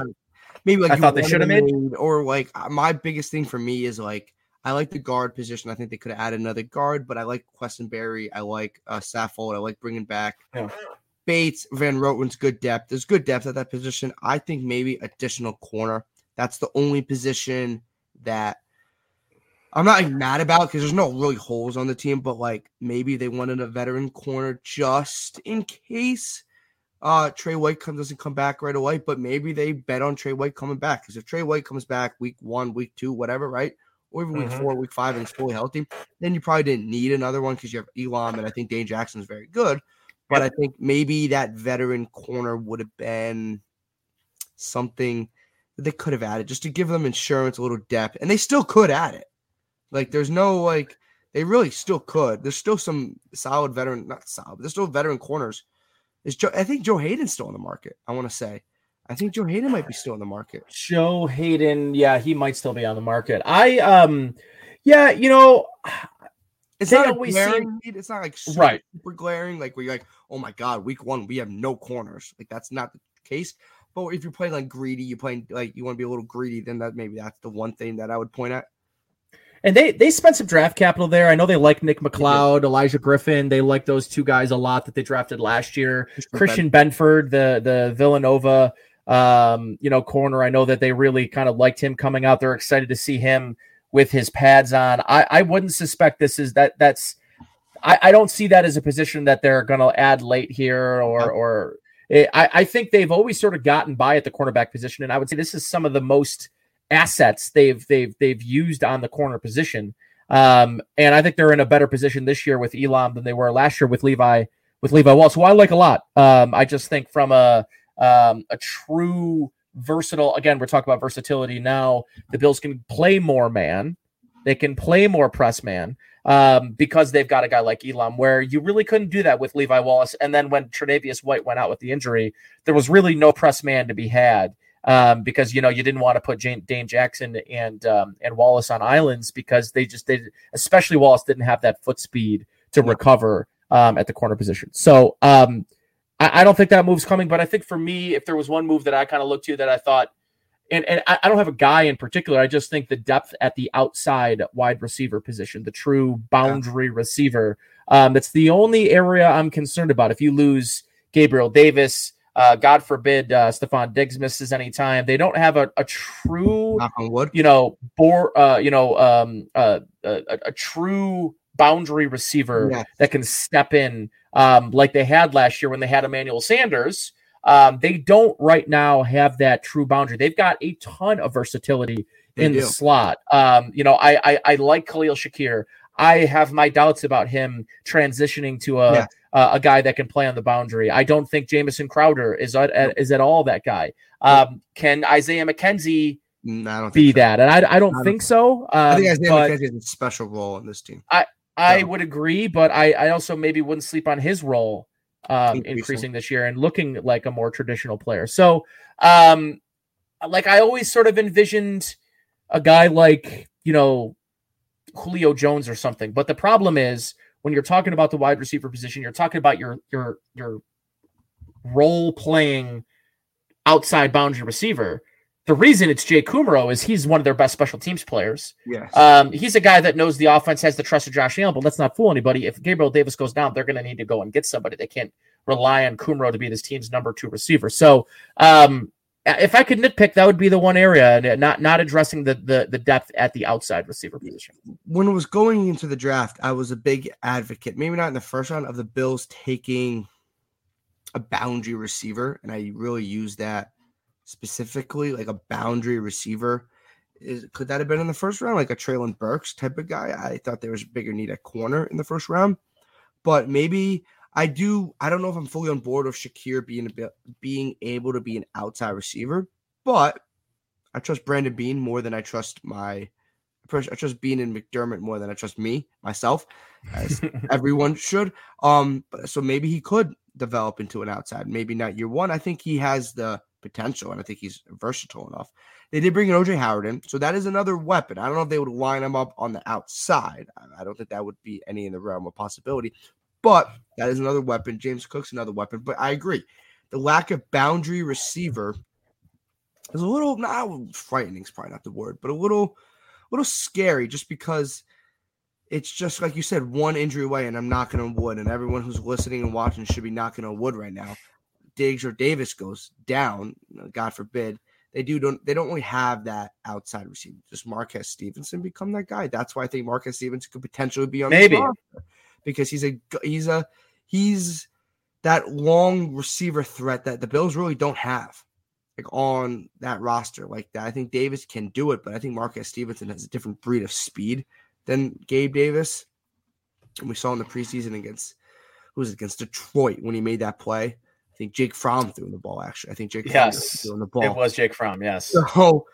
[SPEAKER 1] maybe like
[SPEAKER 2] I thought they should have made?
[SPEAKER 1] or like my biggest thing for me is like I like the guard position. I think they could have added another guard, but I like Quessenberry. I like uh, Saffold. I like bringing back
[SPEAKER 2] Yeah.
[SPEAKER 1] Bates. Van Roten's good depth. There's good depth at that position. I think maybe additional corner. That's the only position that I'm not like, mad about because there's no really holes on the team, but like maybe they wanted a veteran corner just in case uh Trey White come, doesn't come back right away, but maybe they bet on Trey White coming back because if Trey White comes back week one, week two, whatever, right? Or even week
[SPEAKER 2] Mhm.
[SPEAKER 1] four, week five, and he's fully healthy, then you probably didn't need another one because you have Elam and I think Dane Jackson is very good. But I think maybe that veteran corner would have been something that they could have added just to give them insurance, a little depth, and they still could add it. Like there's no like they really still could. There's still some solid veteran, not solid, but there's still veteran corners. Is Joe? I think Joe Haden's still on the market. I want to say, I think Joe Haden might be still in the market.
[SPEAKER 2] Joe Haden, yeah, he might still be on the market. I, um, yeah, you know,
[SPEAKER 1] It's not
[SPEAKER 2] always
[SPEAKER 1] glaring. need. It's not like super,
[SPEAKER 2] Right.
[SPEAKER 1] super glaring. Like where you're like, oh my god, week one we have no corners. Like that's not the case. But if you're playing like greedy, you're playing like you want to be a little greedy, then that maybe that's the one thing that I would point at.
[SPEAKER 2] And they they spent some draft capital there. I know they like Nick McCloud, Elijah Griffin. They like those two guys a lot that they drafted last year. Christian Benford, the the Villanova um, you know, corner. I know that they really kind of liked him coming out. They're excited to see him with his pads on. I, I wouldn't suspect this is that that's I, I don't see that as a position that they're gonna add late here or or I, I think they've always sort of gotten by at the cornerback position. And I would say this is some of the most assets they've they've they've used on the corner position. Um, and I think they're in a better position this year with Elam than they were last year with Levi with Levi Wallace, who I like a lot. Um, I just think from a um, a true versatile. Again, we're talking about versatility now. The Bills can play more man. They can play more press man um, because they've got a guy like Elam, where you really couldn't do that with Levi Wallace. And then when Tre'Davious White went out with the injury, there was really no press man to be had um, because you know you didn't want to put Jane, Dane Jackson and um, and Wallace on islands because they just did, especially Wallace didn't have that foot speed to recover um, at the corner position. So um, I, I, don't think that move's coming, but I think for me, if there was one move that I kind of looked to that I thought, and, and I, I don't have a guy in particular, I just think the depth at the outside wide receiver position, the true boundary yeah. receiver, um, that's the only area I'm concerned about. If you lose Gabriel Davis, uh, God forbid uh, Stefon Diggs misses any time. They don't have a, a true, you know, bore, uh, you know, um, uh, a, a, true boundary receiver yes. that can step in um, like they had last year when they had Emmanuel Sanders. Um, they don't right now have that true boundary. They've got a ton of versatility they in do. the slot. Um, you know, I, I, I like Khalil Shakir. I have my doubts about him transitioning to a yeah. uh, a guy that can play on the boundary. I don't think Jamison Crowder is at, is at all that guy. Um, can Isaiah McKenzie mm, be so. that? And I, I don't I think so. I think Isaiah
[SPEAKER 1] McKenzie has a special role in this team.
[SPEAKER 2] I I would agree, but I, I also maybe wouldn't sleep on his role um, increasing. increasing this year and looking like a more traditional player. So, um, like I always sort of envisioned a guy like you know Julio Jones or something. But the problem is when you're talking about the wide receiver position, you're talking about your your your role playing outside boundary receiver. The reason it's Jake Kumerow is he's one of their best special teams players.
[SPEAKER 1] Yes.
[SPEAKER 2] Um, he's a guy that knows the offense, has the trust of Josh Allen, but let's not fool anybody. If Gabriel Davis goes down, they're going to need to go and get somebody. They can't rely on Kumerow to be this team's number two receiver. So, um, if I could nitpick, that would be the one area, not not addressing the the, the depth at the outside receiver position.
[SPEAKER 1] When it was going into the draft, I was a big advocate, maybe not in the first round, of the Bills taking a boundary receiver, and I really used that specifically, like a boundary receiver. Is could that have been in the first round, like a Treylon Burks type of guy? I thought there was a bigger need at corner in the first round, but maybe I do. I don't know if I'm fully on board with Shakir being a bit, being able to be an outside receiver, but I trust Brandon Beane more than I trust my. I trust Beane and McDermott more than I trust me myself, as everyone should. Um, so maybe he could develop into an outside. Maybe not year one. I think he has the potential, and I think he's versatile enough. They did bring in OJ Howard in, so that is another weapon. I don't know if they would line him up on the outside. I don't think that would be any in the realm of possibility, but that is another weapon. James Cook's another weapon. But I agree, the lack of boundary receiver is a little not frightening. Is probably not the word, but a little, a little scary, just because it's just like you said, one injury away, and I'm knocking on wood, and everyone who's listening and watching should be knocking on wood right now. Diggs or Davis goes down, God forbid, they do don't they don't really have that outside receiver. Just Marquez Stevenson become that guy. That's why I think Marquez Stevenson could potentially be on
[SPEAKER 2] maybe
[SPEAKER 1] because he's a he's a he's that long receiver threat that the Bills really don't have like on that roster like that. I think Davis can do it, but I think Marquez Stevenson has a different breed of speed than Gabe Davis. And we saw in the preseason against who was against Detroit when he made that play think Jake Fromm threw in the ball. Actually, I think Jake
[SPEAKER 2] yes
[SPEAKER 1] threw the ball.
[SPEAKER 2] It was Jake Fromm. Yes.
[SPEAKER 1] So oh,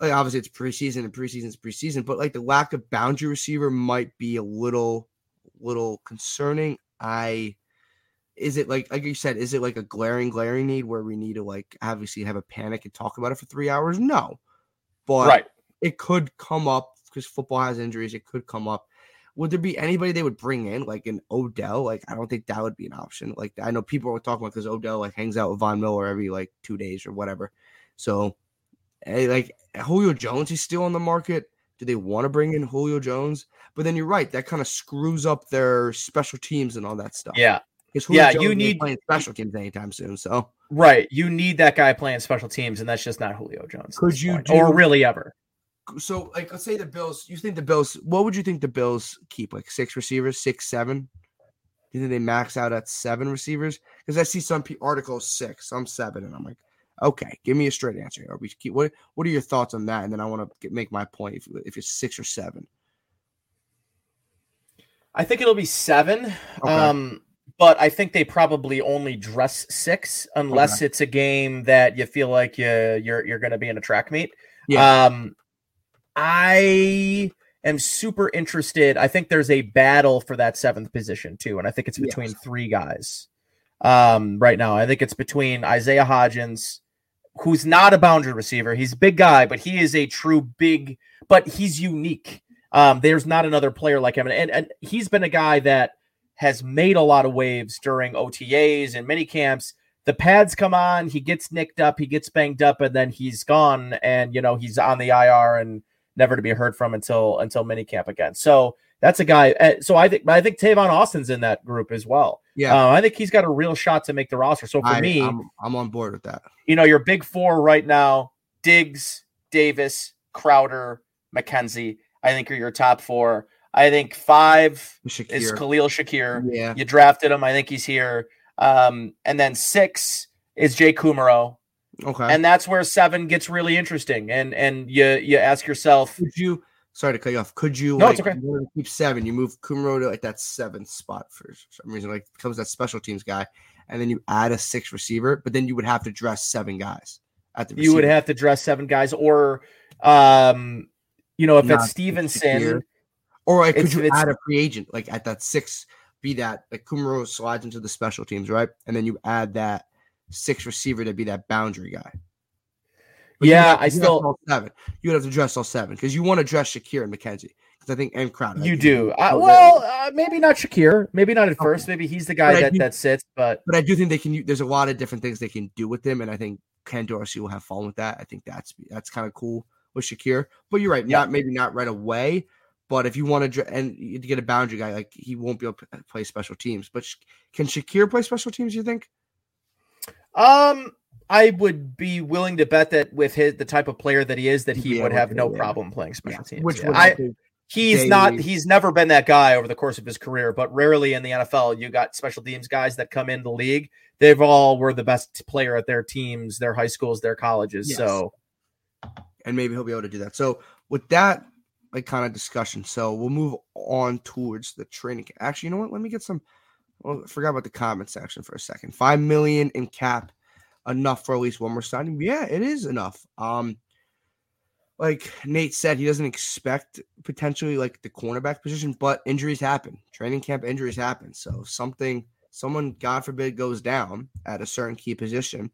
[SPEAKER 1] like, obviously it's preseason and preseason is preseason, but like the lack of boundary receiver might be a little little concerning. I is it like like you said, is it like a glaring glaring need where we need to like obviously have a panic and talk about it for three hours? No, but
[SPEAKER 2] right.
[SPEAKER 1] it could come up because football has injuries. It could come up. Would there be anybody they would bring in like an Odell? Like I don't think that would be an option. Like I know people were talking about because Odell like hangs out with Von Miller every like two days or whatever. So, hey, like Julio Jones, he's still on the market. Do they want to bring in Julio Jones? But then you're right, that kind of screws up their special teams and all that stuff.
[SPEAKER 2] Yeah,
[SPEAKER 1] yeah,
[SPEAKER 2] Jones you need
[SPEAKER 1] playing special teams anytime soon. So
[SPEAKER 2] right, you need that guy playing special teams, and that's just not Julio Jones.
[SPEAKER 1] Could you
[SPEAKER 2] do, or really ever?
[SPEAKER 1] So, like, let's say the Bills. You think the Bills? What would you think the Bills keep? Like six receivers, six, seven? Do you think they max out at seven receivers? Because I see some articles six, some seven, and I'm like, okay, give me a straight answer. Are we keep what? What are your thoughts on that? And then I want to make my point. If if it's six or seven,
[SPEAKER 2] I think it'll be seven. Okay. Um, but I think they probably only dress six unless okay. it's a game that you feel like you you're you're going to be in a track meet. Yeah. Um, I am super interested. I think there's a battle for that seventh position too, and I think it's between yes. three guys um, right now. I think it's between Isaiah Hodgins, who's not a boundary receiver. He's a big guy, but he is a true big. But he's unique. Um, there's not another player like him, and, and, and he's been a guy that has made a lot of waves during OTAs and mini camps. The pads come on, he gets nicked up, he gets banged up, and then he's gone, and you know he's on the IR and never to be heard from until until minicamp again. So that's a guy. Eh, so I think I think Tavon Austin's in that group as well. Yeah, uh, I think he's got a real shot to make the roster. So for I, me,
[SPEAKER 1] I'm, I'm on board with that.
[SPEAKER 2] You know, your big four right now: Diggs, Davis, Crowder, McKenzie. I think are your top four. I think five Shakir. is Khalil Shakir. Yeah, you drafted him. I think he's here. Um, and then six is Jake Kumerow. Okay. And that's where seven gets really interesting. And and you you ask yourself,
[SPEAKER 1] could you sorry to cut you off, could you no, like, it's okay. keep seven, you move Kumerow to like that seventh spot for some reason, like becomes that special teams guy, and then you add a six receiver, but then you would have to dress seven guys
[SPEAKER 2] at the receiver. You would have to dress seven guys, or um, you know, if Not it's Stevenson.
[SPEAKER 1] Or like, could you add a free agent like at that six? Be that like Kumerow slides into the special teams, right? And then you add that six receiver to be that boundary guy.
[SPEAKER 2] But yeah, I still
[SPEAKER 1] seven. You would have to dress all seven because you want to dress Shakir and McKenzie because I think and Crowder.
[SPEAKER 2] You do. Uh, well, uh, maybe not Shakir. Maybe not at okay. first. Maybe he's the guy that, do, that sits. But
[SPEAKER 1] but I do think they can. There's a lot of different things they can do with him, and I think Ken Dorsey will have fun with that. I think that's that's kind of cool with Shakir. But you're right. Yeah. Not maybe not right away. But if you want to and to get a boundary guy, like he won't be able to play special teams. But can Shakir play special teams? You think?
[SPEAKER 2] Um, I would be willing to bet that with his the type of player that he is, that he would have no problem playing special yeah. teams. Which yeah. I, he's not he's never been that guy over the course of his career, but rarely in the NFL you got special teams guys that come in the league. They've all were the best player at their teams, their high schools, their colleges. Yes. So
[SPEAKER 1] and maybe he'll be able to do that. So with that like kind of discussion, so we'll move on towards the training. Actually, you know what? Let me get some well, I forgot about the comment section for a second. Five million in cap, enough for at least one more signing. Yeah, it is enough. Um, like Nate said, he doesn't expect potentially like the cornerback position, but injuries happen. Training camp injuries happen. So something, someone, God forbid, goes down at a certain key position,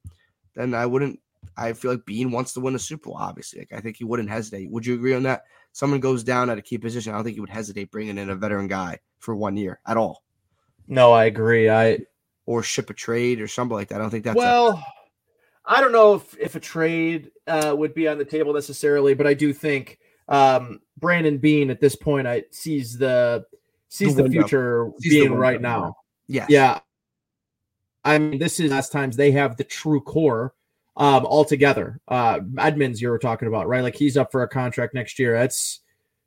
[SPEAKER 1] then I wouldn't. I feel like Beane wants to win a Super Bowl. Obviously, like I think he wouldn't hesitate. Would you agree on that? Someone goes down at a key position. I don't think he would hesitate bringing in a veteran guy for one year at all.
[SPEAKER 2] No, I agree. I
[SPEAKER 1] or ship a trade or something like that. I don't think that's
[SPEAKER 2] well. A- I don't know if if a trade uh, would be on the table necessarily, but I do think um, Brandon Beane at this point I sees the sees the, the future sees being the right now.
[SPEAKER 1] Yeah,
[SPEAKER 2] yeah. I mean, this is last times they have the true core um, all together. Uh, Edmunds, you were talking about, right? Like he's up for a contract next year. That's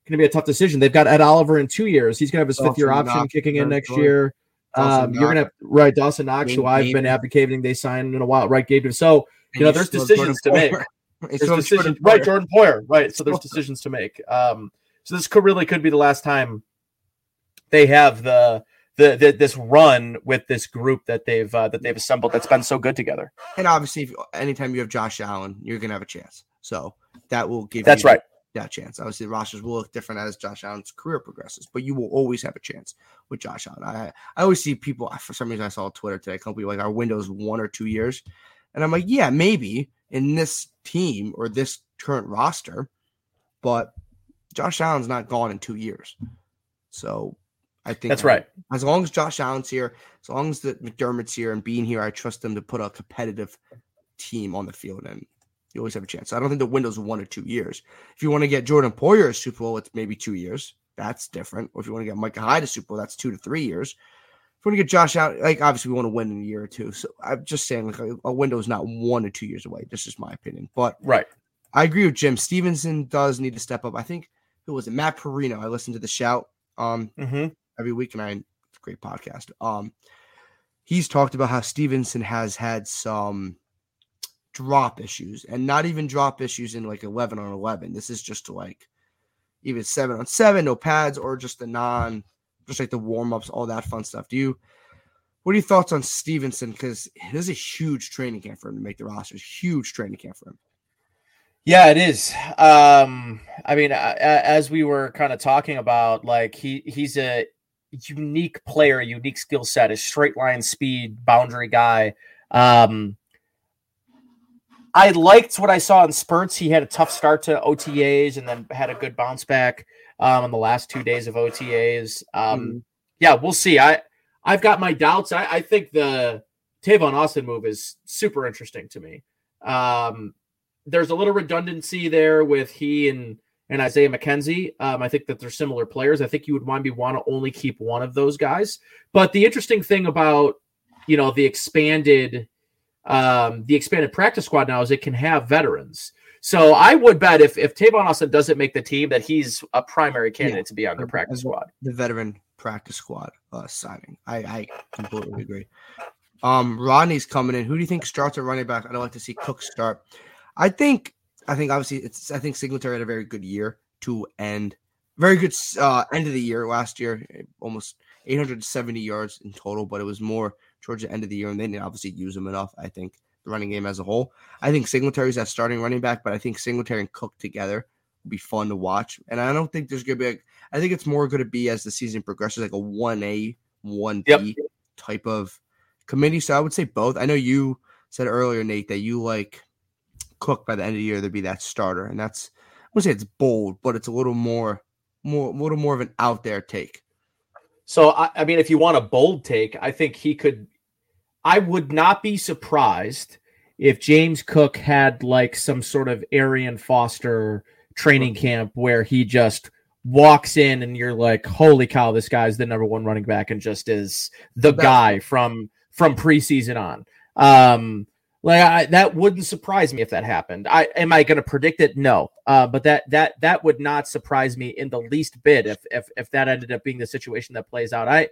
[SPEAKER 2] going to be a tough decision. They've got Ed Oliver in two years. He's going to have his fifth year option kicking in next year. Um, you're gonna right Dawson Knox, who I've been advocating they sign in a while, right? Gabe. So you know, there's decisions to make. There's decisions, right, Jordan Poyer, right? So there's decisions to make. Um, so this could really could be the last time they have the the, the, this run with this group that they've uh, that they've assembled that's been so good together.
[SPEAKER 1] And obviously, if, anytime you have Josh Allen, you're gonna have a chance. So that will give
[SPEAKER 2] that's right
[SPEAKER 1] that chance. Obviously, the rosters will look different as Josh Allen's career progresses, but you will always have a chance with Josh Allen. I I always see people for some reason I saw on Twitter today, couple like our windows one or two years, and I'm like, yeah, maybe in this team or this current roster, but Josh Allen's not gone in two years. So I think
[SPEAKER 2] that's right.
[SPEAKER 1] As long as Josh Allen's here, as long as the McDermott's here and Beane here, I trust them to put a competitive team on the field, and you always have a chance. So I don't think the window's one or two years. If you want to get Jordan Poyer a Super Bowl, it's maybe two years. That's different. Or if you want to get Micah Hyde a Super Bowl, that's two to three years. If you want to get Josh out, like obviously we want to win in a year or two. So I'm just saying, like a, a window is not one or two years away. That's just my opinion. But
[SPEAKER 2] right,
[SPEAKER 1] I agree with Jim. Stevenson does need to step up. I think who was it? Matt Parrino. I listened to the shout um
[SPEAKER 2] mm-hmm.
[SPEAKER 1] every week, and I it's a great podcast. Um, he's talked about how Stevenson has had some drop issues, and not even drop issues in like eleven on eleven. This is just like even seven on seven, no pads, or just the non, just like the warm ups, all that fun stuff. Do you? What are your thoughts on Stevenson? Because it is a huge training camp for him to make the rosters. Huge training camp for him.
[SPEAKER 2] Yeah, it is. Um, I mean, as we were kind of talking about, like he he's a unique player, unique skill set, a straight line speed, boundary guy. Um, I liked what I saw in spurts. He had a tough start to OTAs and then had a good bounce back um, on the last two days of OTAs. Um, mm. Yeah, we'll see. I I've got my doubts. I, I think the Tavon Austin move is super interesting to me. Um, there's a little redundancy there with he and and Isaiah McKenzie. Um, I think that they're similar players. I think you would maybe want to only keep one of those guys. But the interesting thing about you know the expanded um, the expanded practice squad now is it can have veterans. So I would bet if if Tavon Austin doesn't make the team that he's a primary candidate yeah, to be on the practice squad.
[SPEAKER 1] The veteran practice squad uh, signing. I, I completely agree. Um, Rodney's coming in. Who do you think starts at running back? I'd like to see Cook start. I think I think obviously it's I think Singletary had a very good year to end. Very good uh, end of the year last year, almost 870 yards in total, but it was more towards the end of the year, and they didn't obviously use him enough. I think the running game as a whole. I think Singletary's that starting running back, but I think Singletary and Cook together would be fun to watch. And I don't think there's gonna be like I think it's more going to be as the season progresses, like a one A, one B type of committee. So I would say both. I know you said earlier, Nate, that you like Cook by the end of the year to be that starter, and that's I would say it's bold, but it's a little more, more, a little more of an out there take.
[SPEAKER 2] So I, I mean, if you want a bold take, I think he could. I would not be surprised if James Cook had like some sort of Arian Foster training camp where he just walks in and you're like, holy cow, this guy's the number one running back and just is the guy from from preseason on. Um, like I, that wouldn't surprise me if that happened. I am I going to predict it? No, uh, but that that that would not surprise me in the least bit if if if that ended up being the situation that plays out. I,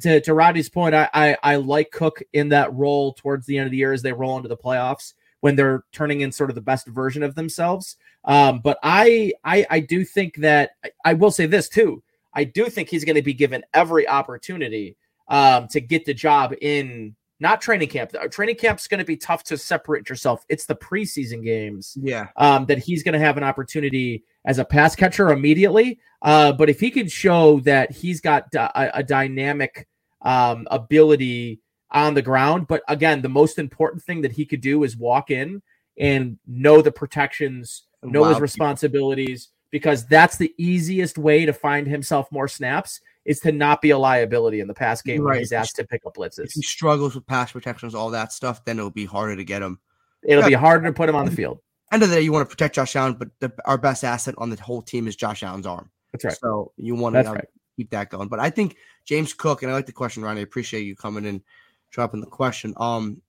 [SPEAKER 2] To to Roddy's point, I, I I like Cook in that role towards the end of the year as they roll into the playoffs when they're turning in sort of the best version of themselves. Um, but I I I do think that I, I will say this too. I do think he's going to be given every opportunity um, to get the job in not training camp. Training camp's going to be tough to separate yourself. It's the preseason games,
[SPEAKER 1] yeah,
[SPEAKER 2] um, that he's going to have an opportunity as a pass catcher immediately. Uh, but if he can show that he's got a, a dynamic um, ability on the ground, but again, the most important thing that he could do is walk in and know the protections, know wow. his responsibilities, because that's the easiest way to find himself more snaps is to not be a liability in the pass game right. when he's asked to pick up blitzes.
[SPEAKER 1] If he struggles with pass protections, all that stuff, then it'll be harder to get him.
[SPEAKER 2] It'll yeah. be harder to put him on the field.
[SPEAKER 1] End of the day, you want to protect Josh Allen, but the, our best asset on the whole team is Josh Allen's arm.
[SPEAKER 2] That's right.
[SPEAKER 1] So you want to right. keep that going. But I think James Cook, and I like the question, Ronnie. I appreciate you coming in, dropping the question. Um,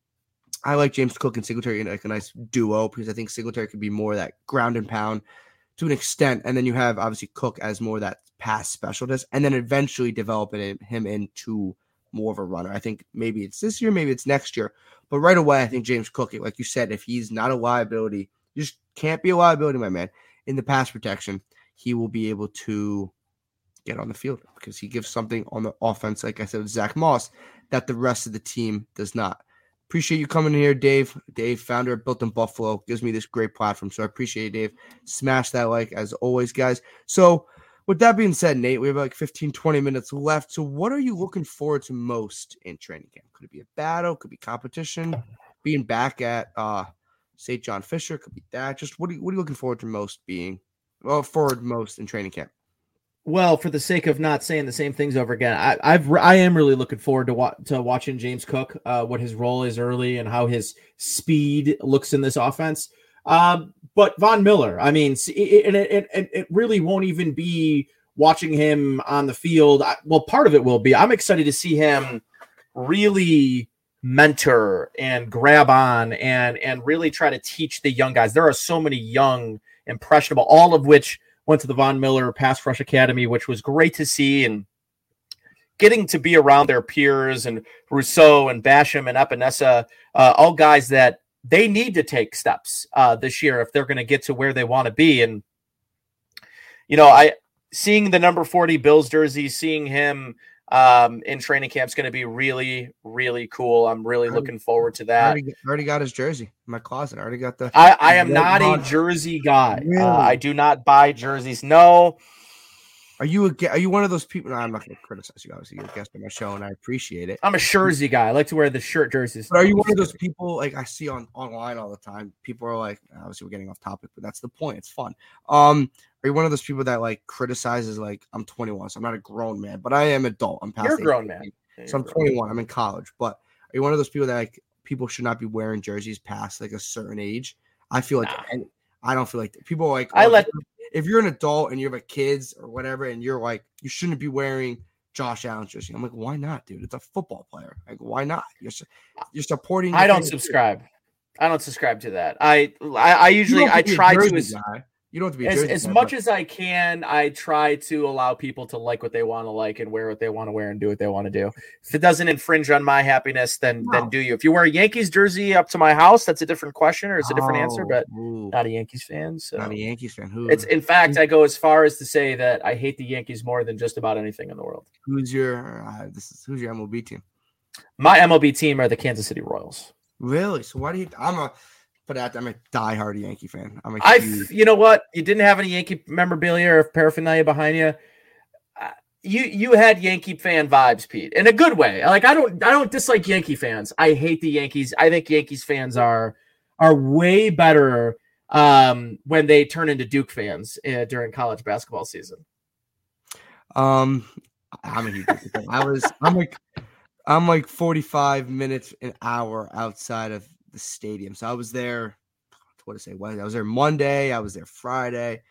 [SPEAKER 1] I like James Cook and Singletary in like a nice duo because I think Singletary could be more that ground and pound to an extent, and then you have obviously Cook as more that pass specialist, and then eventually developing him into more of a runner. I think maybe it's this year, maybe it's next year, but right away, I think James Cook, like you said, if he's not a liability, just can't be a liability, my man. In the pass protection, he will be able to get on the field because he gives something on the offense, like I said, with Zach Moss, that the rest of the team does not. Appreciate you coming in here, Dave. Dave, founder of Built in Buffalo, gives me this great platform. So I appreciate it, Dave. Smash that like as always, guys. So with that being said, Nate, we have like 15, 20 minutes left. So, what are you looking forward to most in training camp? Could it be a battle? Could be competition? Being back at uh St. John Fisher? Could be that. Just what are you, what are you looking forward to most being well forward most in training camp?
[SPEAKER 2] Well, for the sake of not saying the same things over again, I, I've I am really looking forward to wa- to watching James Cook, uh, what his role is early and how his speed looks in this offense. Um, but Von Miller, I mean, it, it, it, it really won't even be watching him on the field. Well, part of it will be. I'm excited to see him really mentor and grab on and and really try to teach the young guys. There are so many young, impressionable, all of which went to the Von Miller Pass Rush Academy, which was great to see and getting to be around their peers and Rousseau and Basham and Epenesa, uh, all guys that they need to take steps uh, this year if they're going to get to where they want to be. And you know, I seeing the number forty Bills jersey, seeing him um, in training camp is going to be really, really cool. I'm really looking forward to that. I
[SPEAKER 1] already, already, got his jersey in my closet. I already got the.
[SPEAKER 2] I, I am not a jersey guy. Uh, really? Uh, I do not buy jerseys. No,
[SPEAKER 1] are you a are you one of those people? No, I'm not going to criticize you. Obviously, you're a guest on my show, and I appreciate it.
[SPEAKER 2] I'm a jersey guy. I like to wear the shirt jerseys.
[SPEAKER 1] But are you one of those people like I see on online all the time? People are like, obviously, we're getting off topic, but that's the point. It's fun. Um, are you one of those people that like criticizes like I'm 21, so I'm not a grown man, but I am adult. I'm past.
[SPEAKER 2] You're a grown man.
[SPEAKER 1] so I'm 21. I'm in college, but are you one of those people that like people should not be wearing jerseys past like a certain age? I feel like nah. I, I don't feel like people like.
[SPEAKER 2] Oh, I let
[SPEAKER 1] if you're an adult and you have kids or whatever, and you're like, you shouldn't be wearing Josh Allen jersey. I'm like, why not, dude? It's a football player. Like, why not? You're you're supporting.
[SPEAKER 2] I don't subscribe. I don't subscribe to that. I I, I usually I try to.
[SPEAKER 1] Guy. You don't have to be
[SPEAKER 2] as, as much as I can. I try to allow people to like what they want to like and wear what they want to wear and do what they want to do. If it doesn't infringe on my happiness, then no. then do you. If you wear a Yankees jersey up to my house, that's a different question or it's a different oh, answer. But ooh. not a Yankees fan. So.
[SPEAKER 1] Not a Yankees fan. Who?
[SPEAKER 2] It's in fact, I go as far as to say that I hate the Yankees more than just about anything in the world.
[SPEAKER 1] Who's your uh, this is who's your MLB team?
[SPEAKER 2] My MLB team are the Kansas City Royals.
[SPEAKER 1] Really? So why do you? I'm a but I'm a diehard Yankee fan. I'm a
[SPEAKER 2] I, you know what? You didn't have any Yankee memorabilia or paraphernalia behind you. Uh, you you had Yankee fan vibes, Pete, in a good way. Like I don't I don't dislike Yankee fans. I hate the Yankees. I think Yankees fans are are way better um, when they turn into Duke fans uh, during college basketball season.
[SPEAKER 1] Um, I'm a huge fan. I was I'm like I'm like 45 minutes an hour outside of the stadium. So I was there. What to say? I was there Monday. I was there Friday.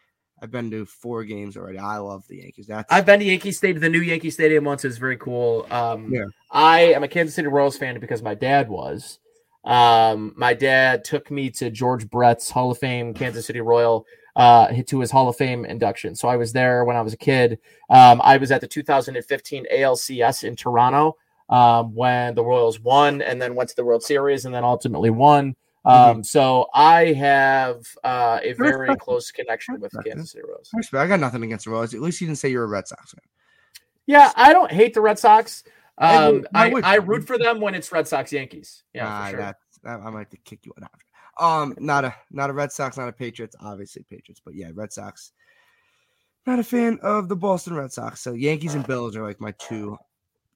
[SPEAKER 1] I've been to four games already. I love the Yankees. That's
[SPEAKER 2] I've been to Yankee Stadium. The new Yankee Stadium once is very cool. Um, yeah. I am a Kansas City Royals fan because my dad was. Um, my dad took me to George Brett's Hall of Fame Kansas City Royal uh, to his Hall of Fame induction. So I was there when I was a kid. Um, I was at the 2015 ALCS in Toronto um, when the Royals won and then went to the World Series and then ultimately won. Um, mm-hmm. So I have uh, a very close connection with Kansas City Royals.
[SPEAKER 1] I got nothing against the Royals. At least you didn't say you're a Red Sox fan.
[SPEAKER 2] Yeah, I don't hate the Red Sox. Um, I, I, I, root for them when it's Red Sox Yankees. Yeah, sure. that,
[SPEAKER 1] that, I might have to kick you out. Um, not a not a Red Sox, not a Patriots. Obviously Patriots, but yeah, Red Sox. Not a fan of the Boston Red Sox. So Yankees and Bills are like my two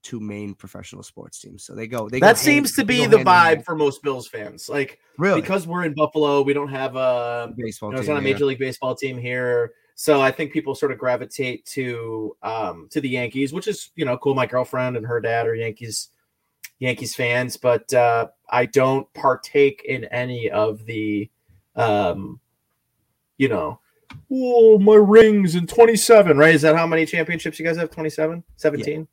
[SPEAKER 1] two main professional sports teams. So they go. They
[SPEAKER 2] that
[SPEAKER 1] go
[SPEAKER 2] seems
[SPEAKER 1] hand,
[SPEAKER 2] to be the vibe for most Bills fans. Like
[SPEAKER 1] really,
[SPEAKER 2] because we're in Buffalo, we don't have a baseball. You know, it's not a major yeah. league baseball team here. So I think people sort of gravitate to um to the Yankees, which is you know cool. My girlfriend and her dad are Yankees Yankees fans, but uh, I don't partake in any of the um you know oh my rings in 27 right is that how many championships you guys have 27 17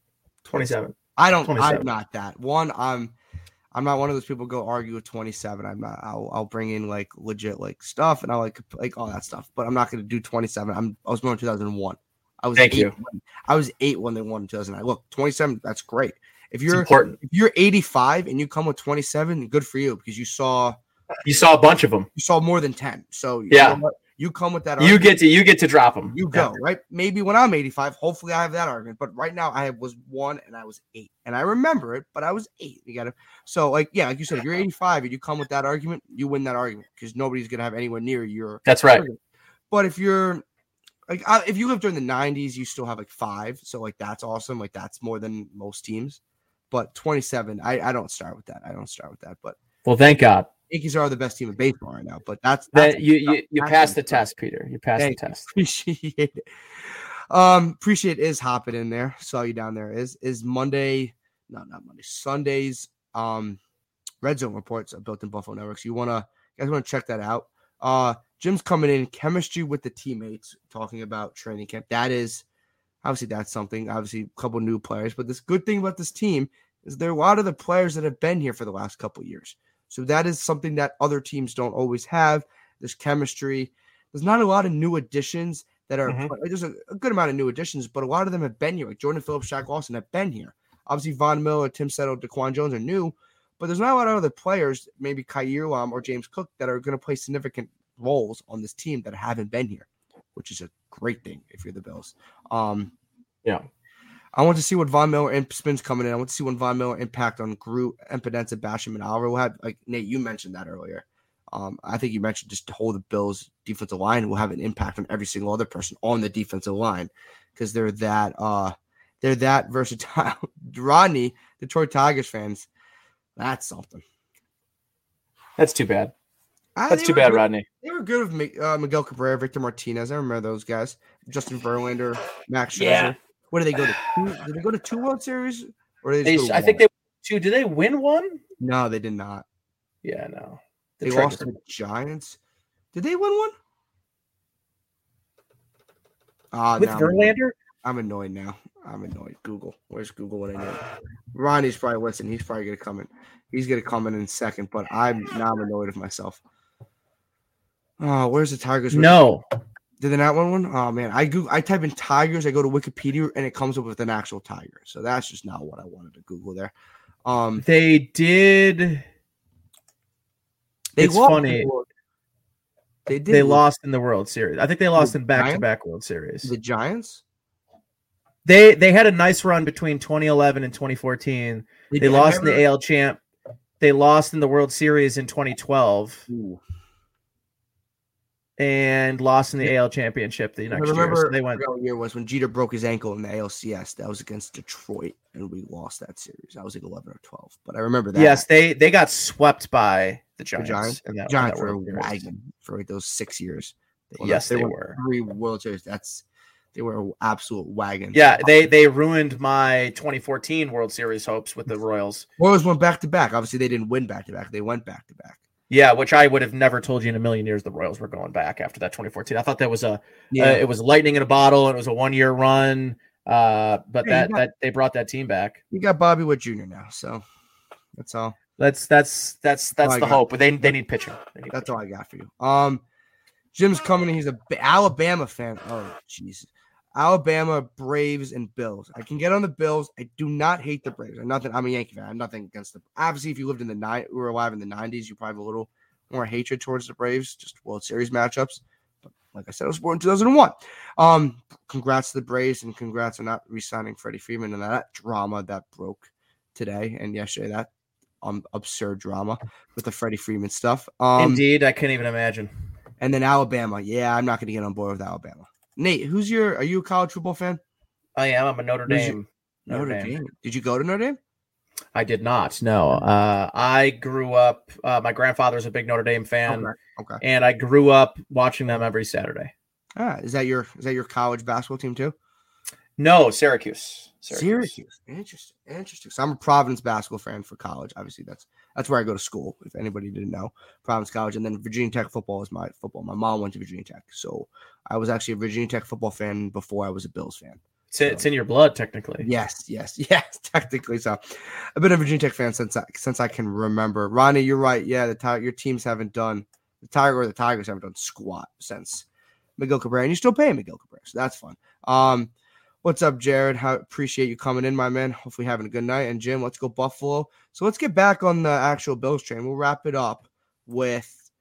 [SPEAKER 2] 27.
[SPEAKER 1] I don't. 27. I'm not that one. I'm. I'm not one of those people go argue with 27. I'm not. I'll, I'll bring in like legit like stuff and I like like all that stuff. But I'm not going to do 27. I'm. I was born in 2001. I was.
[SPEAKER 2] Thank you.
[SPEAKER 1] When, I was eight when they won in 2009. Look, 27. That's great. If you're important, if you're 85 and you come with 27, good for you because you saw.
[SPEAKER 2] You saw a bunch of them.
[SPEAKER 1] You saw more than 10. So
[SPEAKER 2] yeah. You know
[SPEAKER 1] you come with that.
[SPEAKER 2] Argument, you get to you get to drop them.
[SPEAKER 1] You go right. Maybe when I'm 85, hopefully I have that argument. But right now I was one and I was eight, and I remember it. But I was eight. You got to. So like yeah, like you said, if you're 85 and you come with that argument, you win that argument because nobody's gonna have anywhere near your.
[SPEAKER 2] That's right. Argument.
[SPEAKER 1] But if you're like if you lived during the 90s, you still have like five. So like that's awesome. Like that's more than most teams. But 27, I I don't start with that. I don't start with that. But
[SPEAKER 2] well, thank God.
[SPEAKER 1] Yankees are the best team in baseball right now, but that's, that's
[SPEAKER 2] that you you, you passed the test, Peter. You passed the test.
[SPEAKER 1] Appreciate it. Um, appreciate is hopping in there. Saw you down there. Is is Monday? No, not Monday. Sundays. Um, Red Zone reports are built in Buffalo Networks. You wanna you guys wanna check that out? Uh, Jim's coming in chemistry with the teammates, talking about training camp. That is obviously that's something. Obviously, a couple new players, but this good thing about this team is there are a lot of the players that have been here for the last couple years. So that is something that other teams don't always have. There's chemistry. There's not a lot of new additions that are.
[SPEAKER 2] Mhm.
[SPEAKER 1] There's a, a good amount of new additions, but a lot of them have been here. Like Jordan Phillips, Shaq Lawson have been here. Obviously, Von Miller, Tim Settle, Daquan Jones are new, but there's not a lot of other players, maybe Kaiir Elam or James Cook, that are going to play significant roles on this team that haven't been here, which is a great thing if you're the Bills. Um,
[SPEAKER 2] Yeah.
[SPEAKER 1] I want to see what Von Miller and spins coming in. I want to see what Von Miller impact on Groot, Epenesa, Basham, and Alvaro will have. Like Nate, you mentioned that earlier. Um, I think you mentioned just to hold the Bills defensive line will have an impact on every single other person on the defensive line because they're that uh they're that versatile. Rodney, Detroit Tigers fans, that's something.
[SPEAKER 2] That's too bad.
[SPEAKER 1] Ah,
[SPEAKER 2] That's
[SPEAKER 1] they
[SPEAKER 2] too bad,
[SPEAKER 1] good-
[SPEAKER 2] Rodney.
[SPEAKER 1] They were good with uh, Miguel Cabrera, Victor Martinez. I remember those guys. Justin Verlander, Max Scherzer.
[SPEAKER 2] Yeah.
[SPEAKER 1] What did they go to? Two, did they go to two World Series? Or they
[SPEAKER 2] They,
[SPEAKER 1] just
[SPEAKER 2] I think they two. Did they win one?
[SPEAKER 1] No, they did not.
[SPEAKER 2] Yeah, no.
[SPEAKER 1] They
[SPEAKER 2] tried
[SPEAKER 1] lost
[SPEAKER 2] to-
[SPEAKER 1] the Giants. Did they win one? Ah,
[SPEAKER 2] with Verlander.
[SPEAKER 1] I'm annoyed now. I'm annoyed. Google. Where's Google when I need? Ronnie's probably listening. He's probably gonna come in. He's gonna come in in a second. But I'm now I'm annoyed with myself. Oh, where's the Tigers?
[SPEAKER 2] No,
[SPEAKER 1] Did they not win one? Oh man, I go I type in tigers, I go to Wikipedia, and it comes up with an actual tiger. So that's just not what I wanted to Google there. Um,
[SPEAKER 2] they did.
[SPEAKER 1] they
[SPEAKER 2] It's funny.
[SPEAKER 1] the They did.
[SPEAKER 2] They lost in the World Series. I think they lost
[SPEAKER 1] The
[SPEAKER 2] in back-to-back World Series.
[SPEAKER 1] the Giants.
[SPEAKER 2] They they had a nice run between 2011 and 2014. They
[SPEAKER 1] I
[SPEAKER 2] lost in the AL champ. They lost in the World Series in 2012
[SPEAKER 1] Ooh.
[SPEAKER 2] And lost in the AL championship the next year.
[SPEAKER 1] remember
[SPEAKER 2] So they went.
[SPEAKER 1] year was when Jeter broke his ankle in the ALCS. That was against Detroit, and we lost that series. I was like 11 or 12, but I remember that.
[SPEAKER 2] Yes, they they got swept by the Giants.
[SPEAKER 1] Giants?
[SPEAKER 2] that,
[SPEAKER 1] Giants were a wagon for like those six years.
[SPEAKER 2] Yes, they
[SPEAKER 1] won
[SPEAKER 2] were.
[SPEAKER 1] three World Series. That's they were an absolute wagon.
[SPEAKER 2] Yeah, they they ruined my 2014 World Series hopes with the Royals.
[SPEAKER 1] Royals went back to back. Obviously, they didn't win back to back. They went back to back.
[SPEAKER 2] Yeah, which I would have never told you in a million years the Royals were going back after that 2014. I thought that was a uh, it was lightning in a bottle and it was a one year run. Uh, but
[SPEAKER 1] Yeah,
[SPEAKER 2] that
[SPEAKER 1] got-
[SPEAKER 2] that they brought that team back.
[SPEAKER 1] you got Bobby Witt Jr. now, so that's all.
[SPEAKER 2] That's that's that's that's
[SPEAKER 1] I
[SPEAKER 2] the hope. But they they need pitching. They need
[SPEAKER 1] That's
[SPEAKER 2] pitching.
[SPEAKER 1] all I got for you. Um, Jim's coming. in. He's a B- Alabama fan. Oh, jeez. Alabama, Braves, and Bills. I can get on the Bills. I do not hate the Braves. I'm nothing. I'm a Yankee fan. I'm nothing against them. Obviously, if you lived in the night, we were alive in the '90s, you probably have a little more hatred towards the Braves, just World Series matchups. But like I said, I was born in 2001. Um, congrats to the Braves and congrats on not re-signing Freddie Freeman and that drama that broke today and yesterday. That um absurd drama with the Freddie Freeman stuff. Um,
[SPEAKER 2] Indeed, I can't even imagine.
[SPEAKER 1] and then Alabama. Yeah, I'm not going to get on board with Alabama. Nate, who's your? Are you a college football fan?
[SPEAKER 2] I am. I'm a Notre
[SPEAKER 1] Who's your-
[SPEAKER 2] Dame. Notre, Dame.
[SPEAKER 1] Did you go to Notre Dame?
[SPEAKER 2] I did not. No. Uh, I grew up. Uh, my grandfather's a big Notre Dame fan,
[SPEAKER 1] okay. Okay.
[SPEAKER 2] and I grew up watching them every Saturday.
[SPEAKER 1] Ah, is that your is that your college basketball team too?
[SPEAKER 2] No, Syracuse.
[SPEAKER 1] Syracuse. Interesting. Interesting. So I'm a Providence basketball fan for college. Obviously, that's that's where I go to school. If anybody didn't know, Providence College, and then Virginia Tech football is my football. My mom went to Virginia Tech, so I was actually a Virginia Tech football fan before I was a Bills fan.
[SPEAKER 2] It's, it's in your blood, technically.
[SPEAKER 1] Yes, yes, yes. Technically, so I've been a Virginia Tech fan since I, since I can remember. Ronnie, you're right. Yeah, the your teams haven't done the Tiger or the Tigers haven't done squat since Miguel Cabrera, and you're still paying Miguel Cabrera, so that's fun. Um, what's up, Jared? How appreciate you coming in, my man. Hopefully, having a good night. And Jim, let's go Buffalo. So let's get back on the actual Bills train. We'll wrap it up with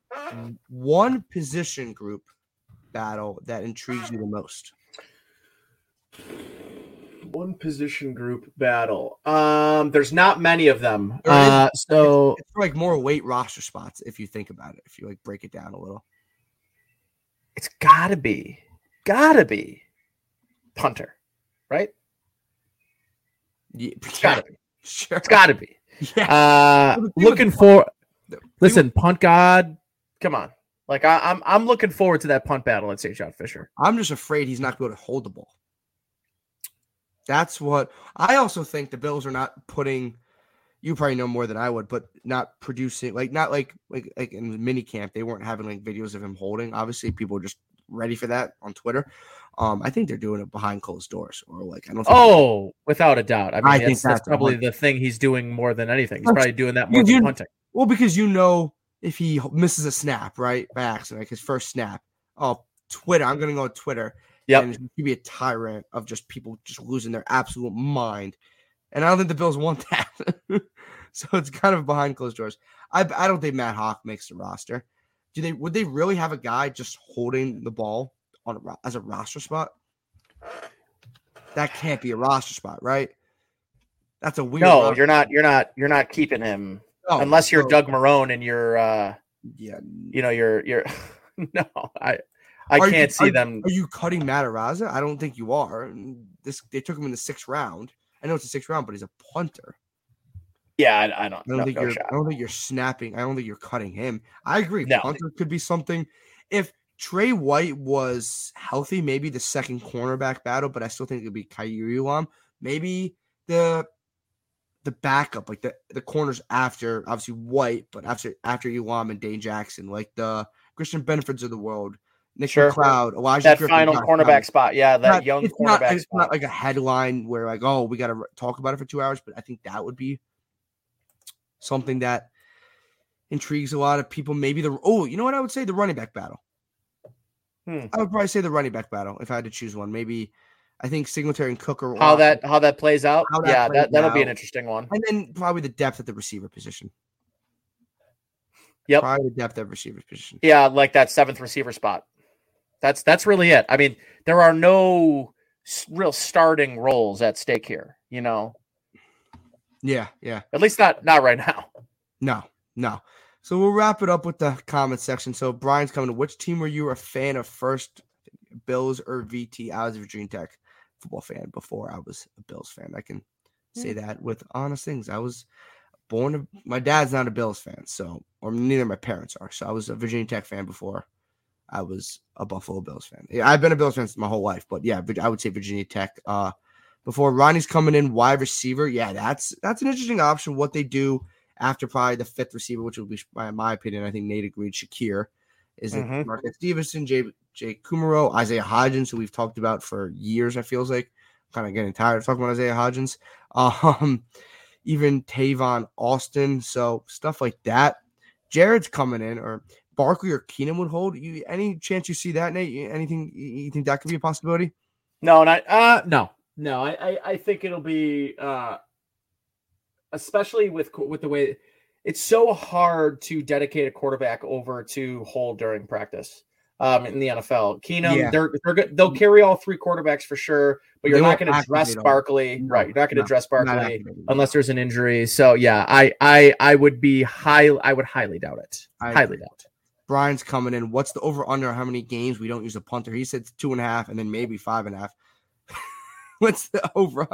[SPEAKER 1] one position group battle that intrigues you the most.
[SPEAKER 2] One position group battle. Um, there's not many of them. Uh, so
[SPEAKER 1] It's like more weight roster spots if you think about it. If you like break it down a little.
[SPEAKER 2] it's gotta be, gotta be, punter, right?
[SPEAKER 1] Yeah,
[SPEAKER 2] It's gotta be.
[SPEAKER 1] Sure.
[SPEAKER 2] It's gotta be.
[SPEAKER 1] Yeah.
[SPEAKER 2] Uh,
[SPEAKER 1] Well, the thing with-
[SPEAKER 2] looking for. Listen, punt god, come on. Like I, I'm, I'm looking forward to that punt battle at St. John Fisher.
[SPEAKER 1] I'm just afraid he's not going to hold the ball. That's what I also think the Bills are not putting. You probably know more than I would, but not producing like not like like like in mini camp they weren't having like videos of him holding. Obviously, people just ready for that on Twitter. Um, I think they're doing it behind closed doors, or like I don't.
[SPEAKER 2] oh, without a doubt. I mean,
[SPEAKER 1] I
[SPEAKER 2] that's,
[SPEAKER 1] think
[SPEAKER 2] that's
[SPEAKER 1] that's
[SPEAKER 2] probably the thing he's doing more than anything. He's probably doing that more
[SPEAKER 1] you-
[SPEAKER 2] than punting.
[SPEAKER 1] Well, because you know if he misses a snap, right, by accident, like his first snap. Oh, Twitter. I'm gonna go on Twitter.
[SPEAKER 2] Yep.
[SPEAKER 1] And he'd be a tyrant of just people just losing their absolute mind. And I don't think the Bills want that. so it's kind of behind closed doors. I I don't think Matt Haack makes the roster. Do they would they really have a guy just holding the ball on a, as a roster spot? That can't be a roster spot, right? That's a weird.
[SPEAKER 2] No, you're not. You're not. You're not keeping him
[SPEAKER 1] Oh,
[SPEAKER 2] unless you're Doug Marrone and you're. uh
[SPEAKER 1] Yeah,
[SPEAKER 2] You know, you're. You're. no, I. I
[SPEAKER 1] Are
[SPEAKER 2] can't see
[SPEAKER 1] are-
[SPEAKER 2] them.
[SPEAKER 1] Are you cutting Matt Araiza? I don't think you are. This they took him in the sixth round. I know it's a sixth round, but he's a punter.
[SPEAKER 2] Yeah, I, I don't.
[SPEAKER 1] I don't
[SPEAKER 2] no,
[SPEAKER 1] think
[SPEAKER 2] no
[SPEAKER 1] you're.
[SPEAKER 2] shot.
[SPEAKER 1] I don't think you're snapping. I don't think you're cutting him. I agree.
[SPEAKER 2] No.
[SPEAKER 1] Punter could be something. If Tre White was healthy, maybe the second cornerback battle, but I still think it'd be Kaiir Elam. Maybe the the backup, like the the corners after obviously White, but after after Elam and Dane Jackson, like the Christian Benford of the world, Nick
[SPEAKER 2] Sure.
[SPEAKER 1] McCloud, Elijah
[SPEAKER 2] That
[SPEAKER 1] Griffin,
[SPEAKER 2] final cornerback spot. Yeah, that
[SPEAKER 1] Not-
[SPEAKER 2] young
[SPEAKER 1] it's not, it's
[SPEAKER 2] spot.
[SPEAKER 1] not like a headline where like, oh, we got to talk about it for two hours, but I think that would be something that intrigues a lot of people. Maybe the oh, you know what I would say the running back battle.
[SPEAKER 2] Hmm.
[SPEAKER 1] I would probably say the running back battle if I had to choose one. Maybe I think Singletary and Cook are
[SPEAKER 2] how that how that plays out.
[SPEAKER 1] That
[SPEAKER 2] yeah,
[SPEAKER 1] plays
[SPEAKER 2] that that'll be an interesting one.
[SPEAKER 1] and then probably the depth at the receiver position.
[SPEAKER 2] Yep.
[SPEAKER 1] Probably the depth at receiver position.
[SPEAKER 2] Yeah, like that seventh receiver spot. That's that's really it. I mean, there are no real starting roles at stake here. You know,
[SPEAKER 1] Yeah, yeah.
[SPEAKER 2] at least not not right now.
[SPEAKER 1] No, no. So we'll wrap it up with the comment section. So Brian's coming. Which team were you a fan of first, Bills or VT? I was a Virginia Tech football fan before I was a Bills fan. I can say that with honest things. I was born. To, my dad's not a Bills fan, so or neither my parents are. So I was a Virginia Tech fan before I was a Buffalo Bills fan. Yeah, I've been a Bills fan since my whole life, but yeah, I would say Virginia Tech. Uh, before Ronnie's coming in, wide receiver. Yeah, that's that's an interesting option. What they do after probably the fifth receiver, which would be, in my opinion, I think Nate agreed. Shakir is it
[SPEAKER 2] Mhm.
[SPEAKER 1] Marquez Stevenson, Jay Jay Kumerow, Isaiah Hodgins, who we've talked about for years. I feels like I'm kind of getting tired of talking about Isaiah Hodgins. Um, even Tavon Austin, so stuff like that. Jared's coming in, or Barkley or Keenum would hold. You any chance you see that, Nate? Anything you you think that could be a possibility?
[SPEAKER 2] No, not uh no. No, I, I I think it'll be uh especially with with the way it's so hard to dedicate a quarterback over to hold during practice. Um, in the NFL, Keenum,
[SPEAKER 1] Yeah.
[SPEAKER 2] they're they're good. They'll carry all three quarterbacks for sure, but you're not going to dress. Barkley, right? You're not going to
[SPEAKER 1] no,
[SPEAKER 2] dress Barkley unless there's an injury. So yeah, I I I would be high. I would highly doubt it.
[SPEAKER 1] I
[SPEAKER 2] highly
[SPEAKER 1] agree.
[SPEAKER 2] doubt.
[SPEAKER 1] Brian's coming in. What's the over under? How many games we don't use a punter? He said two and a half, and then maybe five and a half. What's the over?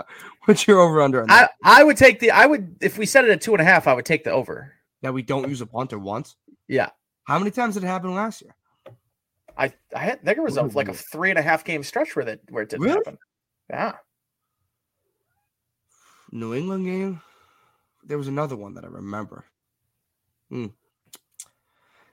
[SPEAKER 1] What's your over under? On
[SPEAKER 2] I
[SPEAKER 1] that?
[SPEAKER 2] I would take the. I would if we set it at two and a half. I would take the over.
[SPEAKER 1] that we don't use a punter once.
[SPEAKER 2] Yeah.
[SPEAKER 1] How many times did it happen last year?
[SPEAKER 2] I I had, think it was a, like a three and a half game stretch where that where it didn't
[SPEAKER 1] Really?
[SPEAKER 2] happen. Yeah.
[SPEAKER 1] New England game. There was another one that I remember. Hmm.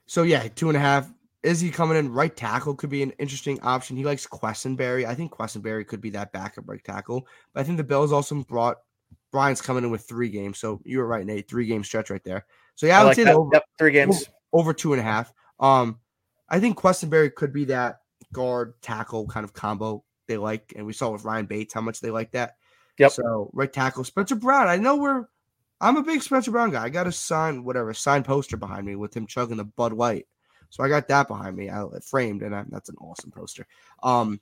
[SPEAKER 1] So yeah, two and a half. Is he coming in? Right tackle could be an interesting option. He likes Quessenberry. I think Quessenberry could be that backup right tackle. But I think the Bills also brought Brian's coming in with three games. So you were right, Nate. Three game stretch right there. So yeah, I, would
[SPEAKER 2] like
[SPEAKER 1] say
[SPEAKER 2] that.
[SPEAKER 1] over,
[SPEAKER 2] Yep, three games.
[SPEAKER 1] over two and a half. Um, I think Quessenberry could be that guard tackle kind of combo they like, and we saw with Ryan Bates how much they like that.
[SPEAKER 2] Yep.
[SPEAKER 1] So right tackle Spencer Brown. I know we're. I'm a big Spencer Brown guy. I got a sign, whatever, sign poster behind me with him chugging the Bud Light. So I got that behind me, I, framed, and I, that's an awesome poster. Um,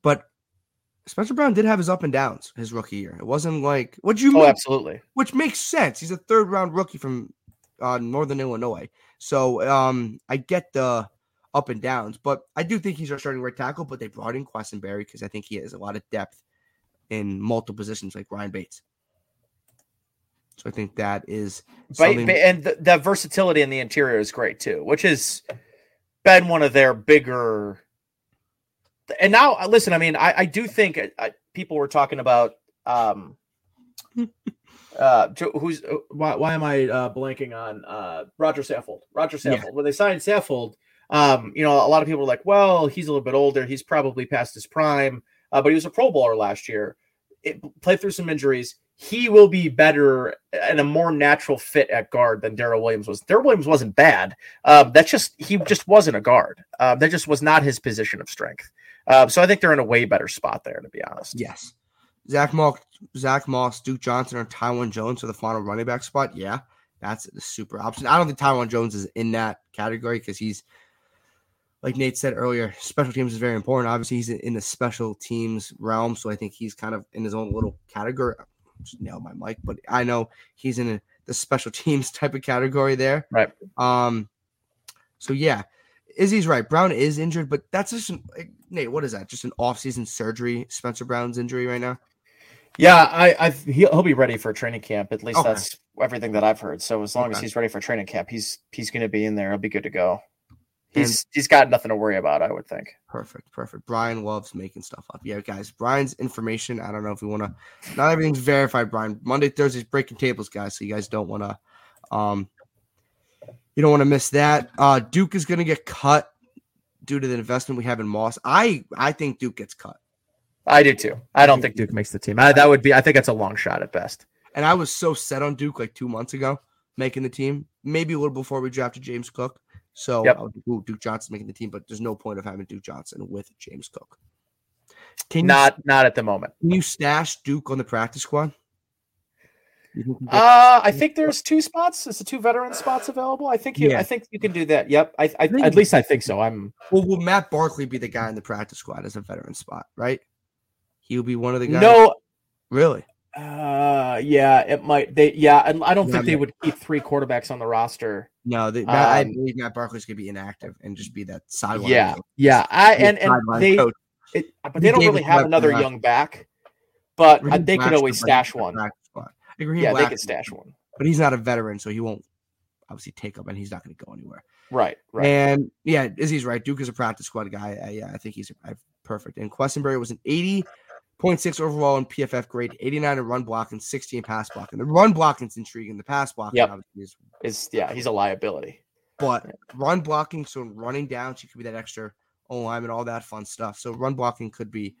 [SPEAKER 1] but Spencer Brown did have his up and downs his rookie year. It wasn't like what you
[SPEAKER 2] Oh, absolutely.
[SPEAKER 1] which makes sense. He's a third round rookie from uh, Northern Illinois. So um, I get the up and downs, but I do think he's our starting right tackle. But they brought in Quessenberry because I think he has a lot of depth in multiple positions, like Ryan Bates. So I think that is
[SPEAKER 2] But, but- and the, the versatility in the interior is great too, which has been one of their bigger. And now, uh, listen, I mean, I, I do think uh, I, people were talking about um, uh, who's uh, why, why am I uh, blanking on uh, Roger Saffold? Roger Saffold. Yeah. When they signed Saffold, um, you know, a lot of people were like, "Well, he's a little bit older. He's probably past his prime." Uh, but he was a Pro Bowler last year. It played through some injuries. He will be better and a more natural fit at guard than Daryl Williams was. Daryl Williams wasn't bad. Um, that's just he just wasn't a guard. Uh, that just was not his position of strength. Uh, so I think they're in a way better spot there, to be honest.
[SPEAKER 1] Yes. Zack Moss, Zack Moss, Duke Johnson, or Taiwan Jones for the final running back spot. Yeah, that's a super option. I don't think Taiwan Jones is in that category because he's, like Nate said earlier, special teams is very important. Obviously, he's in the special teams realm, so I think he's kind of in his own little category. Just nailed my mic, but I know he's in a, the special teams type of category there.
[SPEAKER 2] Right.
[SPEAKER 1] Um. So yeah, Izzy's right. Brown is injured, but that's just an, Nate. What is that? Just an off-season surgery? Spencer Brown's injury right now.
[SPEAKER 2] Yeah, I, I he'll, he'll be ready for training camp. At least okay. that's everything that I've heard. So as long okay. as he's ready for training camp, he's he's going to be in there. He'll be good to go. He's and, he's got nothing to worry about. I would think.
[SPEAKER 1] Perfect, perfect. Brian loves making stuff up. Yeah, guys. Brian's information. I don't know if we want to. Not everything's verified. Brian. Monday, Thursdays, breaking tables, guys. So you guys don't want to. Um, you don't want to miss that. Uh, Duke is going to get cut due to the investment we have in Moss. I I think Duke gets cut.
[SPEAKER 2] I do too. I don't think Duke makes the team. I, that would be. I think that's a long shot at best.
[SPEAKER 1] And I was so set on Duke like two months ago making the team. Maybe a little before we drafted James Cook. So yep. Ooh, Duke Johnson making the team, but there's no point of having Duke Johnson with James Cook.
[SPEAKER 2] Can not you, not at the moment.
[SPEAKER 1] Can you stash Duke on the practice squad?
[SPEAKER 2] Uh, I think there's two spots. Is the two veteran spots available? I think you. Yeah. I think you can do that. Yep. I, I, I at least I think so. I'm.
[SPEAKER 1] Well, will Matt Barkley be the guy in the practice squad as a veteran spot? Right. He'll be one of the guys.
[SPEAKER 2] No.
[SPEAKER 1] Really.
[SPEAKER 2] Uh, yeah, it might. They, yeah, and I don't yeah, think they would keep three quarterbacks on the roster.
[SPEAKER 1] No, they, um, I believe Matt Barkley's gonna be inactive and just be that sideline.
[SPEAKER 2] Yeah, coach. yeah. I and and they, it, but they don't really have another young back. But they could always stash one. I agree he lacks. Yeah, they could stash one.
[SPEAKER 1] But he's not a veteran, so he won't obviously take up, and he's not going to go anywhere.
[SPEAKER 2] Right, right.
[SPEAKER 1] And yeah, Izzy's right. Duke is a practice squad guy. Uh, yeah, I think he's uh, perfect. And Quessenberry was an 80.6 overall in PFF grade, 89 in run blocking, 60 in pass block. And The run blocking is intriguing. The pass blocking
[SPEAKER 2] yep. is, is yeah, he's a liability.
[SPEAKER 1] But run blocking, so running down, she could be that extra O line and all that fun stuff. So run blocking could be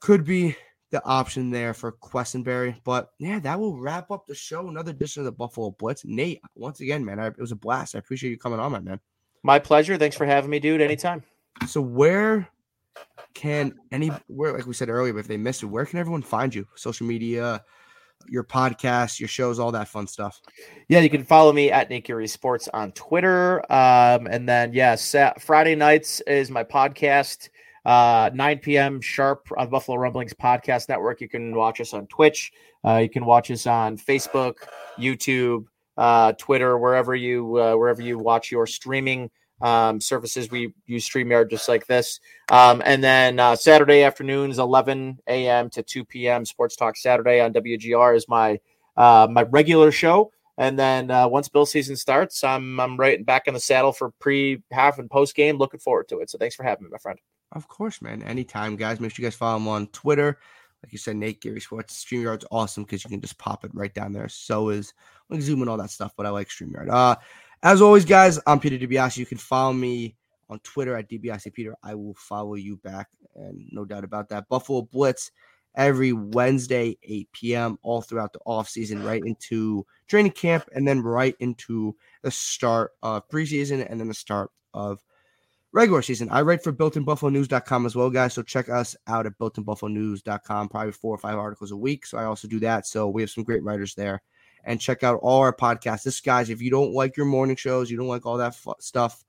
[SPEAKER 1] could be the option there for Quessenberry. But yeah, that will wrap up the show. Another edition of the Buffalo Blitz. Nate, once again, man, I, it was a blast. I appreciate you coming on, my man.
[SPEAKER 2] My pleasure. Thanks for having me, dude. Anytime.
[SPEAKER 1] So where can any where like we said earlier, but if they missed it, where can everyone find you? Social media, your podcast, your shows, all that fun stuff.
[SPEAKER 2] Yeah, you can follow me at Nate Geary Sports on Twitter. Um, and then yeah, Friday nights is my podcast uh, 9 p.m. sharp on Buffalo Rumblings Podcast Network. You can watch us on Twitch. Uh, you can watch us on Facebook, YouTube, uh, Twitter, wherever you uh, wherever you watch your streaming um, services. We use StreamYard just like this. Um, and then uh, Saturday afternoons, 11 a.m. to 2 p.m. Sports Talk Saturday on WGR is my uh, my regular show. And then uh, once Bill season starts, I'm I'm right back in the saddle for pre, half, and post game. Looking forward to it. So thanks for having me, my friend.
[SPEAKER 1] Of course, man. Anytime, guys. Make sure you guys follow him on Twitter. Like you said, Nate Geary Sports. StreamYard's awesome because you can just pop it right down there. So is like Zoom and all that stuff, but I like StreamYard. Uh, as always, guys, I'm Peter DiBiase. You can follow me on Twitter at DiBiase Peter. I will follow you back, and no doubt about that. Buffalo Blitz every Wednesday, 8 p.m., all throughout the off season, right into training camp, and then right into the start of preseason, and then the start of regular season. I write for builtinbuffalonews.com as well, guys. So check us out at builtinbuffalonews.com, probably four or five articles a week. So I also do that. So we have some great writers there. And check out all our podcasts. This, guys, if you don't like your morning shows, you don't like all that stuff,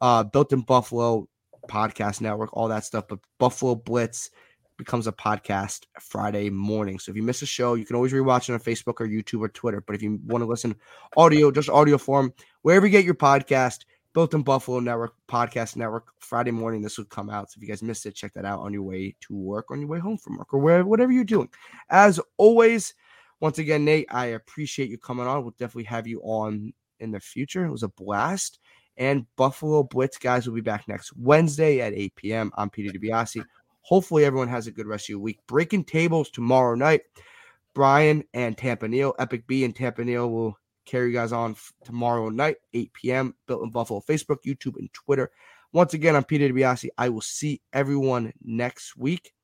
[SPEAKER 1] uh, Built in Buffalo podcast network, all that stuff. But Buffalo Blitz becomes a podcast Friday morning. So if you miss a show, you can always rewatch it on Facebook or YouTube or Twitter. But if you want to listen audio, just audio form, wherever you get your podcast, Built in Buffalo Network Podcast Network. Friday morning, this would come out. So if you guys missed it, check that out on your way to work, on your way home from work, or wherever, whatever you're doing. As always, once again, Nate, I appreciate you coming on. We'll definitely have you on in the future. It was a blast. And Buffalo Blitz guys will be back next Wednesday at 8 p.m. I'm Peter DiBiase. Hopefully, everyone has a good rest of your week. Breaking tables tomorrow night. Brian and Tampa Neal, Epic B and Tampa Neal will carry you guys on f- tomorrow night, 8 p.m. Built in Buffalo, Facebook, YouTube, and Twitter. Once again, I'm Peter DiBiase. I will see everyone next week.